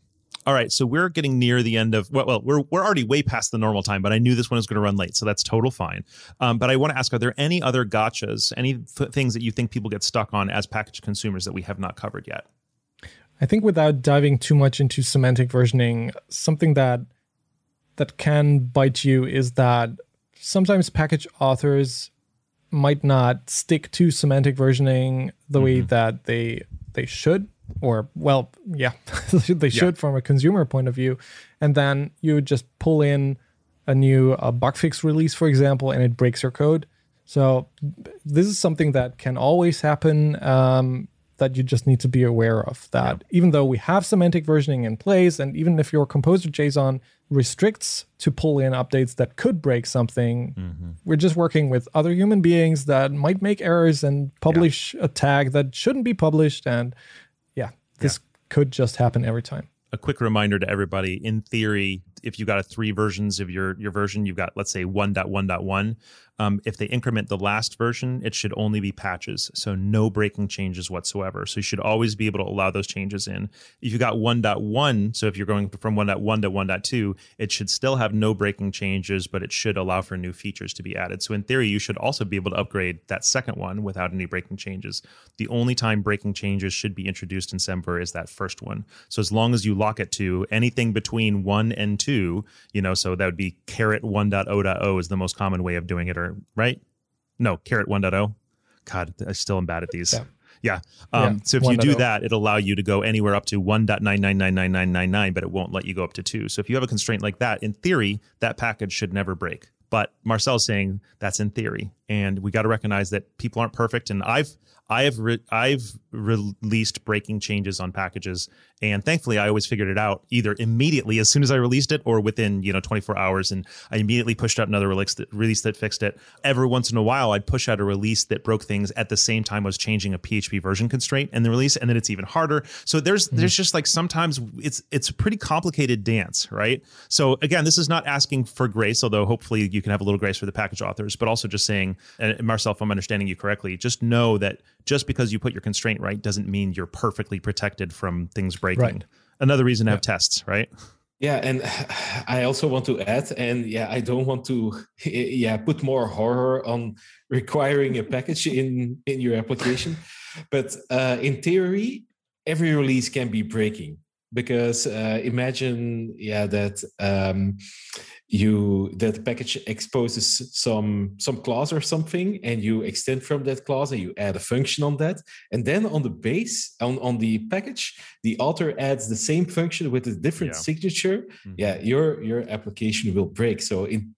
All right, so we're getting near the end of well, well, we're we're already way past the normal time, but I knew this one was going to run late, so that's total fine. Um, but I want to ask: Are there any other gotchas, any th- things that you think people get stuck on as package consumers that we have not covered yet? I think without diving too much into semantic versioning, something that that can bite you is that sometimes package authors might not stick to semantic versioning the mm-hmm. way that they they should or well, yeah, they should yeah. from a consumer point of view. And then you just pull in a new uh, bug fix release, for example, and it breaks your code. So this is something that can always happen. Um, that you just need to be aware of that yeah. even though we have semantic versioning in place and even if your composer json restricts to pull in updates that could break something mm-hmm. we're just working with other human beings that might make errors and publish yeah. a tag that shouldn't be published and this yeah. could just happen every time. A quick reminder to everybody in theory, if you got a three versions of your your version, you've got let's say 1.1.1 um, if they increment the last version, it should only be patches. So no breaking changes whatsoever. So you should always be able to allow those changes in. If you got 1.1, so if you're going from 1.1 to 1.2, it should still have no breaking changes, but it should allow for new features to be added. So in theory, you should also be able to upgrade that second one without any breaking changes. The only time breaking changes should be introduced in Semver is that first one. So as long as you lock it to anything between 1 and 2, you know, so that would be caret 1.0.0 is the most common way of doing it, or right? No, caret 1.0. God, I still am bad at these. Yeah. Yeah. Um, yeah. So if you do that, it'll allow you to go anywhere up to 1.999999, but it won't let you go up to two. So if you have a constraint like that, in theory, that package should never break. But Marcel's saying that's in theory, and we got to recognize that people aren't perfect. And I've I have re- I've released breaking changes on packages, and thankfully I always figured it out either immediately as soon as I released it, or within you know 24 hours, and I immediately pushed out another release that, release that fixed it. Every once in a while, I'd push out a release that broke things at the same time I was changing a PHP version constraint in the release, and then it's even harder. So there's mm-hmm. there's just like sometimes it's it's a pretty complicated dance, right? So again, this is not asking for grace, although hopefully you can have a little grace for the package authors, but also just saying, and Marcel, if I'm understanding you correctly, just know that just because you put your constraint right doesn't mean you're perfectly protected from things breaking. Right. Another reason to have tests, right? Yeah, and I also want to add, and yeah, I don't want to, yeah, put more horror on requiring a package in in your application, but uh, in theory, every release can be breaking because uh, imagine, yeah, that um, you that package exposes some some clause or something and you extend from that clause and you add a function on that and then on the base on, on the package the author adds the same function with a different yeah. signature mm-hmm. yeah your your application will break so in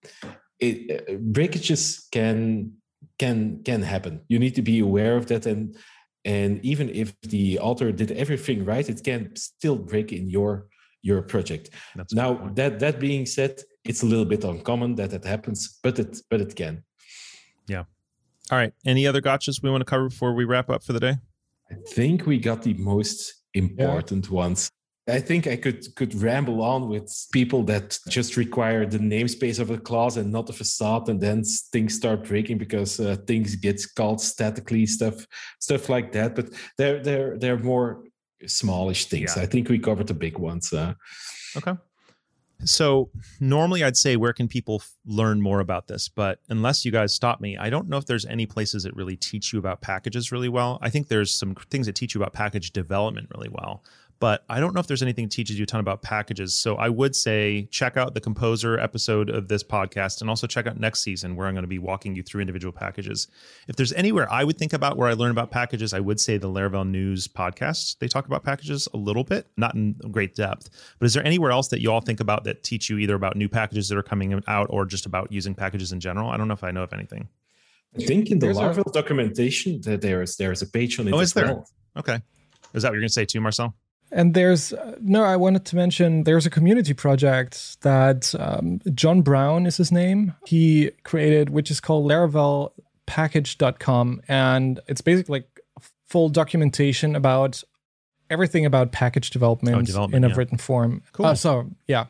it uh, breakages can can can happen you need to be aware of that and and even if the author did everything right it can still break in your your project. That's now that that being said, it's a little bit uncommon that it happens, but it but it can. Yeah. All right. Any other gotchas we want to cover before we wrap up for the day? I think we got the most important yeah. ones. I think I could could ramble on with people that just require the namespace of a clause and not a facade, and then things start breaking because uh, things get called statically, stuff stuff like that. But they're they're they're more smallish things. Yeah. I think we covered the big ones. Uh, okay. So normally I'd say where can people f- learn more about this, but unless you guys stop me, I don't know if there's any places that really teach you about packages really well. I think there's some things that teach you about package development really well but I don't know if there's anything that teaches you a ton about packages. So I would say check out the composer episode of this podcast and also check out next season where I'm going to be walking you through individual packages. If there's anywhere I would think about where I learn about packages, I would say the Laravel News podcast. They talk about packages a little bit, not in great depth. But is there anywhere else that you all think about that teach you either about new packages that are coming out or just about using packages in general? I don't know if I know of anything. I think in the there's Laravel a... documentation that there is there's a page on it. Oh, is there? Well. Okay. Is that what you're going to say too, Marcel? And there's no, I wanted to mention there's a community project that um, John Braun is his name. He created, which is called laravelpackage.com. And it's basically like full documentation about everything about package development, oh, development in a yeah. written form. Cool. Uh, so, yeah.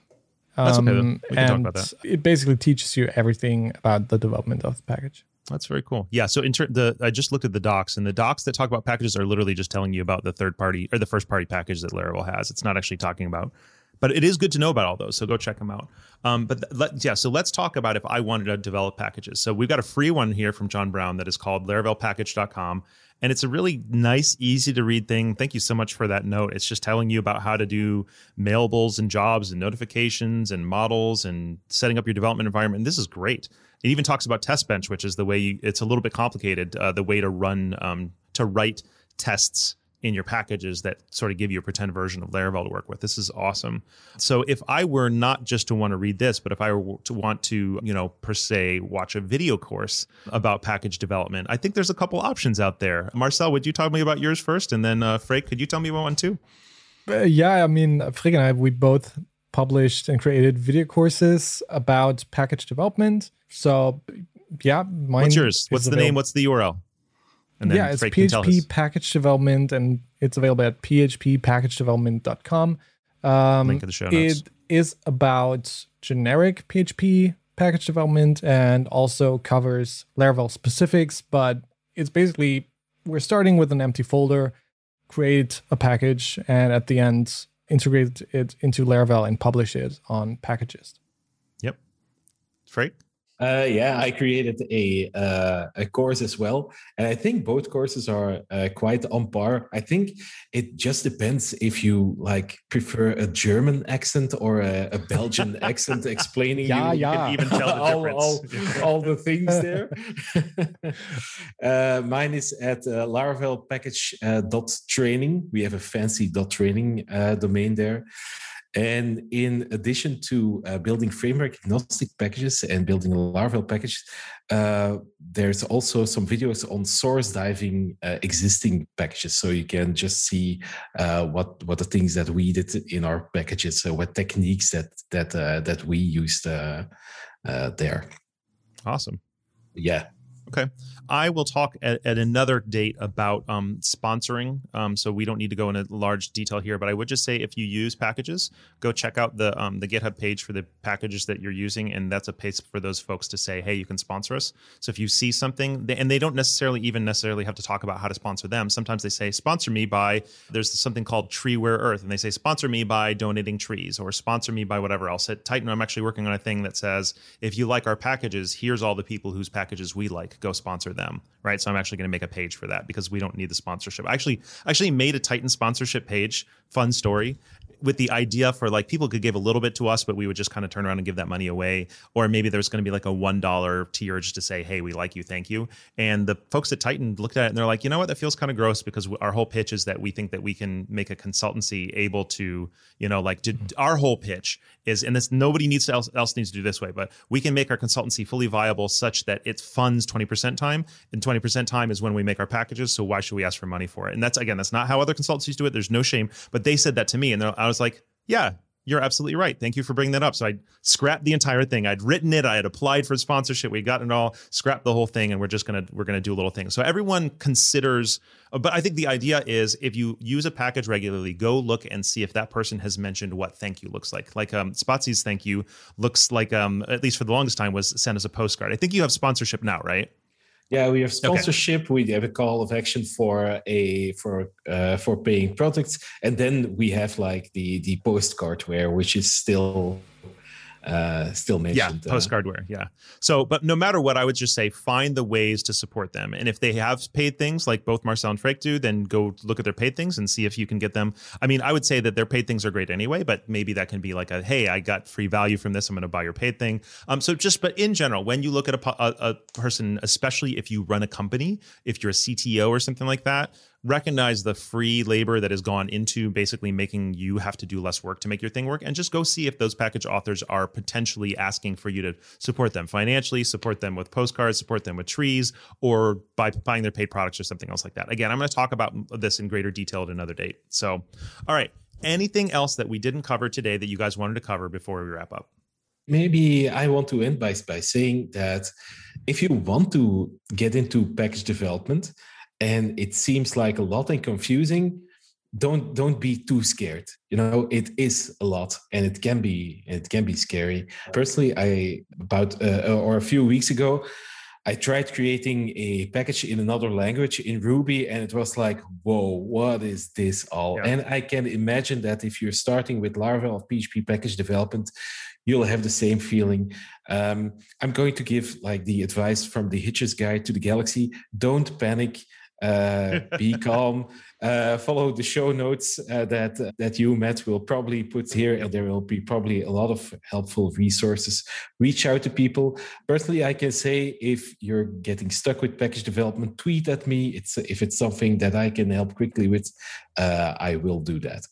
That's um, okay. Then. We can talk about that. It basically teaches you everything about the development of the package. That's very cool. Yeah. So in ter- the I just looked at the docs, and the docs that talk about packages are literally just telling you about the third party or the first party package that Laravel has. It's not actually talking about, but it is good to know about all those. So go check them out. Um, but th- let, yeah, so let's talk about if I wanted to develop packages. So we've got a free one here from John Braun that is called LaravelPackage.com. And it's a really nice, easy to read thing. Thank you so much for that note. It's just telling you about how to do mailables and jobs and notifications and models and setting up your development environment. And this is great. It even talks about test bench, which is the way you, it's a little bit complicated, uh, the way to run, um, to write tests in your packages that sort of give you a pretend version of Laravel to work with. This is awesome. So if I were not just to want to read this, but if I were to want to, you know, per se watch a video course about package development, I think there's a couple options out there. Marcel, would you talk to me about yours first? And then uh, Freek, could you tell me about one too? Uh, yeah, I mean, Freek and I, we both published and created video courses about package development. So yeah, mine. What's yours? What's the available. name? What's the URL? And then yeah, it's PHP package development, and it's available at phppackagedevelopment.com. Um, Link in the show notes. It is about generic PHP package development and also covers Laravel specifics, but it's basically we're starting with an empty folder, create a package, and at the end integrate it into Laravel and publish it on Packagist. Yep. Freek? Uh, yeah, I created a uh, a course as well, and I think both courses are uh, quite on par. I think it just depends if you like prefer a German accent or a, a Belgian accent explaining yeah, you yeah. even tell the all, all, all, the things there. Uh, mine is at uh, Laravel package uh, dot training. We have a fancy dot training uh, domain there. And in addition to uh, building framework agnostic packages and building a Laravel package, uh, there's also some videos on source diving uh, existing packages, so you can just see uh, what what the things that we did in our packages, so what techniques that that uh, that we used uh, there. Awesome. Yeah. Okay. I will talk at, at another date about um, sponsoring. Um, so we don't need to go into large detail here, but I would just say if you use packages, go check out the um, the GitHub page for the packages that you're using, and that's a place for those folks to say, hey, you can sponsor us. So if you see something, and they don't necessarily even necessarily have to talk about how to sponsor them. Sometimes they say, sponsor me by there's something called Tree Treeware Earth, and they say sponsor me by donating trees or sponsor me by whatever else. At Tighten, I'm actually working on a thing that says if you like our packages, here's all the people whose packages we like. Go sponsor them, right? So I'm actually going to make a page for that because we don't need the sponsorship. I actually actually made a Tighten sponsorship page. Fun story with the idea for like people could give a little bit to us, but we would just kind of turn around and give that money away. Or maybe there's going to be like a one dollar tier just to say, "Hey, we like you, thank you." And the folks at Tighten looked at it and they're like, "You know what? That feels kind of gross because our whole pitch is that we think that we can make a consultancy able to, you know, like to, mm-hmm. our whole pitch is, and this nobody needs to else, else needs to do this way, but we can make our consultancy fully viable such that it funds 20% time, and 20% time is when we make our packages. So why should we ask for money for it? And that's again, that's not how other consultancies do it. There's no shame, but they said that to me, and I was like, yeah, you're absolutely right. Thank you for bringing that up. So I scrapped the entire thing. I'd written it. I had applied for sponsorship. We got it all. Scrapped the whole thing, and we're just gonna we're gonna do a little thing. So everyone considers. But I think the idea is if you use a package regularly, go look and see if that person has mentioned what thank you looks like. Like um, Spatie's thank you looks like um, at least for the longest time was send us a postcard. I think you have sponsorship now, right? Yeah, we have sponsorship. Okay. We have a call of action for a for uh, for paying products, and then we have like the the postcard where which is still uh, still mentioned. Yeah, uh, postcardware. Yeah. So, but no matter what, I would just say find the ways to support them. And if they have paid things like both Marcel and Freek do, then go look at their paid things and see if you can get them. I mean, I would say that their paid things are great anyway, but maybe that can be like a, hey, I got free value from this. I'm going to buy your paid thing. Um, so just, but in general, when you look at a, a, a person, especially if you run a company, if you're a CTO or something like that, recognize the free labor that has gone into basically making you have to do less work to make your thing work and just go see if those package authors are potentially asking for you to support them financially support them with postcards support them with trees or by buying their paid products or something else like that. Again i'm going to talk about this in greater detail at another date. So all right anything else that we didn't cover today that you guys wanted to cover before we wrap up? Maybe i want to end by, by saying that if you want to get into package development and it seems like a lot and confusing don't don't be too scared. You know it is a lot and it can be it can be scary. Personally i about uh, or a few weeks ago i tried creating a package in another language in ruby and it was like whoa what is this all? Yeah. and i can imagine that if you're starting with laravel of php package development you'll have the same feeling. Um, i'm going to give like the advice from the hitches guide to the galaxy. Don't panic. uh, be calm. Uh, follow the show notes uh, that uh, that you Matt will probably put here, and there will be probably a lot of helpful resources. Reach out to people. Personally, I can say if you're getting stuck with package development, tweet at me. It's if it's something that I can help quickly with, uh, I will do that.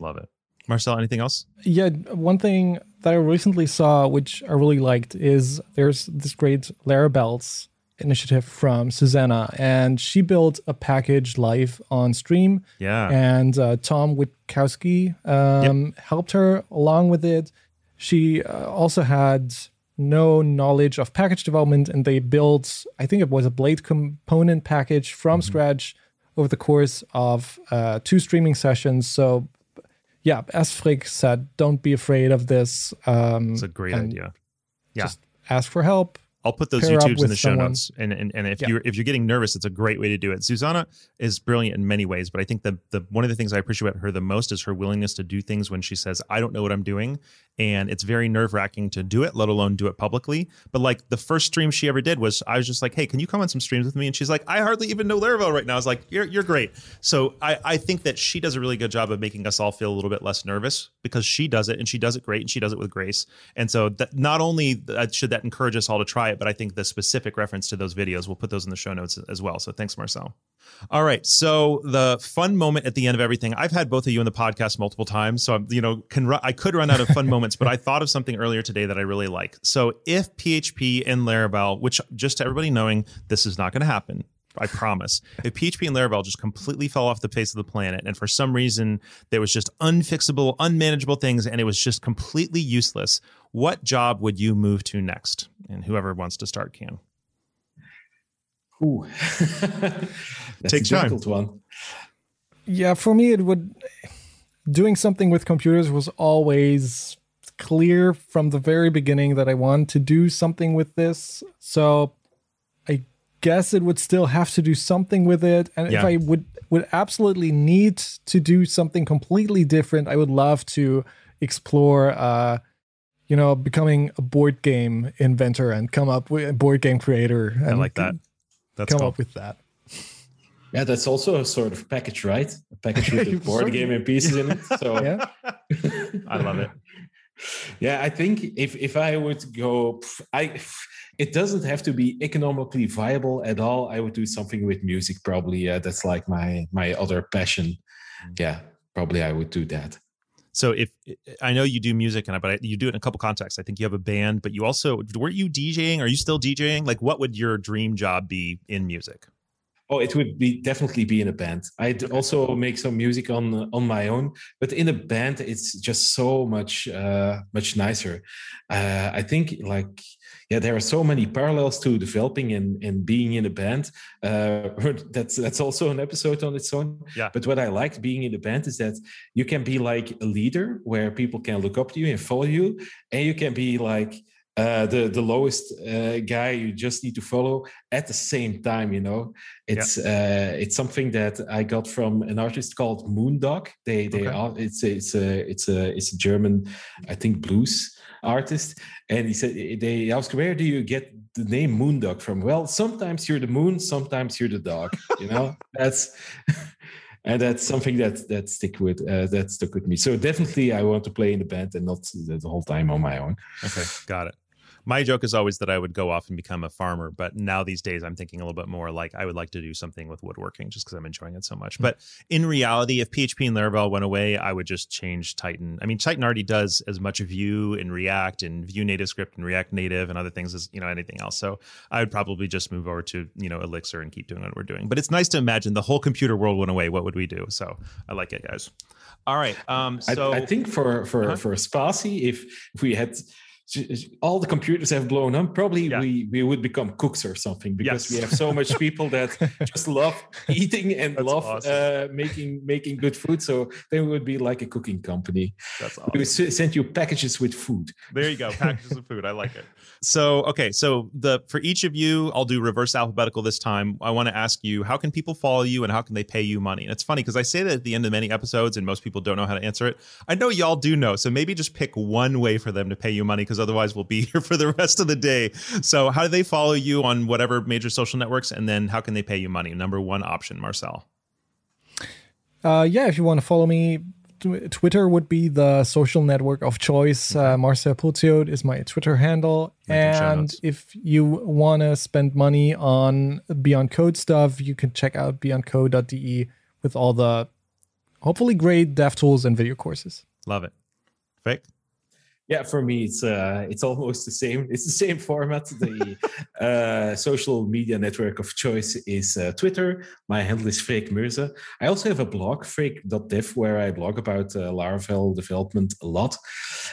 Love it. Marcel, anything else? Yeah, one thing that I recently saw, which I really liked, is there's this great Laravel's initiative from Zuzana, and she built a package live on stream. Yeah. And uh, Tom Witkowski um, yep. helped her along with it. She uh, also had no knowledge of package development, and they built, I think it was a Blade component package from mm-hmm. scratch over the course of uh, two streaming sessions. So, yeah, as Freek said, don't be afraid of this. Um, it's a great idea. Yeah. Just ask for help I'll put those YouTubes in the show someone. notes. And and, and if yeah. you if you're getting nervous, it's a great way to do it. Zuzana is brilliant in many ways, but I think the the one of the things I appreciate about her the most is her willingness to do things when she says, I don't know what I'm doing. And it's very nerve wracking to do it, let alone do it publicly. But like the first stream she ever did was I was just like, Hey, can you come on some streams with me? And she's like, I hardly even know Laravel right now. I was like, You're you're great. So I, I think that she does a really good job of making us all feel a little bit less nervous because she does it and she does it great and she does it with grace. And so that not only uh, should that encourage us all to try it, but I think the specific reference to those videos. We'll put those in the show notes as well. So thanks, Marcel. All right. So the fun moment at the end of everything. I've had both of you in the podcast multiple times, so I'm, you know, can I could run out of fun moments, but I thought of something earlier today that I really like. So if PHP and Laravel, which just to everybody knowing, this is not going to happen. I promise. If PHP and Laravel just completely fell off the face of the planet, and for some reason there was just unfixable, unmanageable things, and it was just completely useless, what job would you move to next? And whoever wants to start can. Ooh. That's Take a time. one. Yeah, for me, it would doing something with computers was always clear from the very beginning that I wanted to do something with this. So I guess it would still have to do something with it. And if I would would absolutely need to do something completely different, I would love to explore uh you know becoming a board game inventor and come up with a board game creator and I like that. That's come cool. up with that. Yeah, that's also a sort of package, right? A package with a board game and pieces in it. So Yeah. I love it. yeah, I think if if I would go, I it doesn't have to be economically viable at all. I would do something with music, probably. Yeah, that's like my my other passion. Mm. Yeah, probably I would do that. So if I know you do music, and I- but you do it in a couple contexts. I think you have a band, but you also were you DJing? Are you still DJing? Like, what would your dream job be in music? Oh, it would be definitely be in a band. I'd also make some music on on my own, but in a band, it's just so much uh, much nicer. Uh, I think like yeah, there are so many parallels to developing and and being in a band. Uh, that's that's also an episode on its own. Yeah. But what I like being in a band is that you can be like a leader, where people can look up to you and follow you, and you can be like uh, the the lowest uh, guy you just need to follow at the same time. You know, it's uh, it's something that I got from an artist called Moondog. They they Okay. are it's a, it's a it's a it's a German, I think blues artist, and he said they asked where do you get the name Moondog from? Well, sometimes you're the moon, sometimes you're the dog. You know, that's. And that's something that that stick with uh, that stuck with me. So definitely, I want to play in the band and not the whole time on my own. Okay, got it. My joke is always that I would go off and become a farmer, but now these days I'm thinking a little bit more like I would like to do something with woodworking just because I'm enjoying it so much. But in reality, if PHP and Laravel went away, I would just change Tighten. I mean, Tighten already does as much Vue and React and Vue Native Script and React Native and other things as you know anything else. So I would probably just move over to you know Elixir and keep doing what we're doing. But it's nice to imagine the whole computer world went away. What would we do? So I like it, guys. All right. Um, so I, I think for for Uh-huh. for Spatie, if if we had all the computers have blown up, probably Yeah. we we would become cooks or something because Yes. we have so much people that just love eating and That's love awesome. uh, making making good food. So then we would be like a cooking company. that's We awesome. would s- send you packages with food. There you go. Packages of food. I like it. So, okay. So the for each of you, I'll do reverse alphabetical this time. I want to ask you, how can people follow you and how can they pay you money? And it's funny because I say that at the end of many episodes and most people don't know how to answer it. I know y'all do know. So maybe just pick one way for them to pay you money because otherwise we'll be here for the rest of the day. So how do they follow you on whatever major social networks? And then how can they pay you money? Number one option, Marcel. Uh, yeah, if you want to follow me, Twitter would be the social network of choice. Uh, Marcel Pociot is my Twitter handle. And if you want to spend money on Beyond Code stuff, you can check out beyondcode.de with all the hopefully great dev tools and video courses. Love it. Freek? Yeah, for me, it's uh, it's almost the same. It's the same format. The uh, social media network of choice is uh, Twitter. My handle is Freek Murze. I also have a blog, freek.dev, where I blog about uh, Laravel development a lot.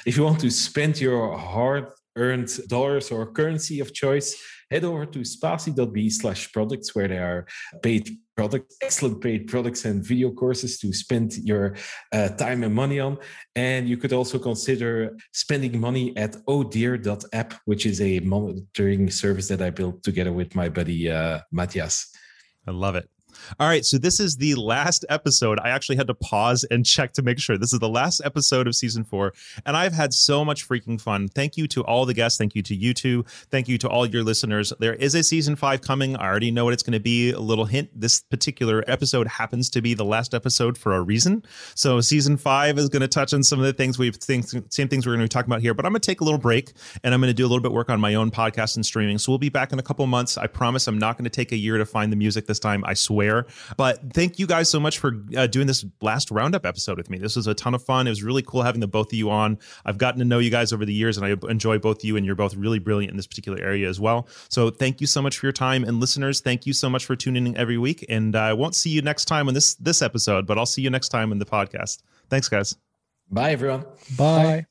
If you want to spend your hard-earned dollars or currency of choice, head over to spatie.be slash products, where there are paid products, excellent paid products and video courses to spend your uh, time and money on. And you could also consider spending money at ohdear.app, which is a monitoring service that I built together with my buddy uh, Mattias. I love it. All right, so this is the last episode. I actually had to pause and check to make sure. This is the last episode of season four, and I've had so much freaking fun. Thank you to all the guests. Thank you to you two. Thank you to all your listeners. There is a season five coming. I already know what it's going to be. A little hint this particular episode happens to be the last episode for a reason. So, season five is going to touch on some of the things we've think, same things we're going to be talking about here, but I'm going to take a little break and I'm going to do a little bit work on my own podcast and streaming. So, we'll be back in a couple months. I promise I'm not going to take a year to find the music this time. I swear. But thank you guys so much for uh, doing this last roundup episode with me. This was a ton of fun. It was really cool having the both of you on. I've gotten to know you guys over the years, and I enjoy both of you, and you're both really brilliant in this particular area as well. So thank you so much for your time, and listeners, thank you so much for tuning in every week. And I won't see you next time on this this episode, but I'll see you next time in the podcast. Thanks, guys. Bye, everyone. Bye.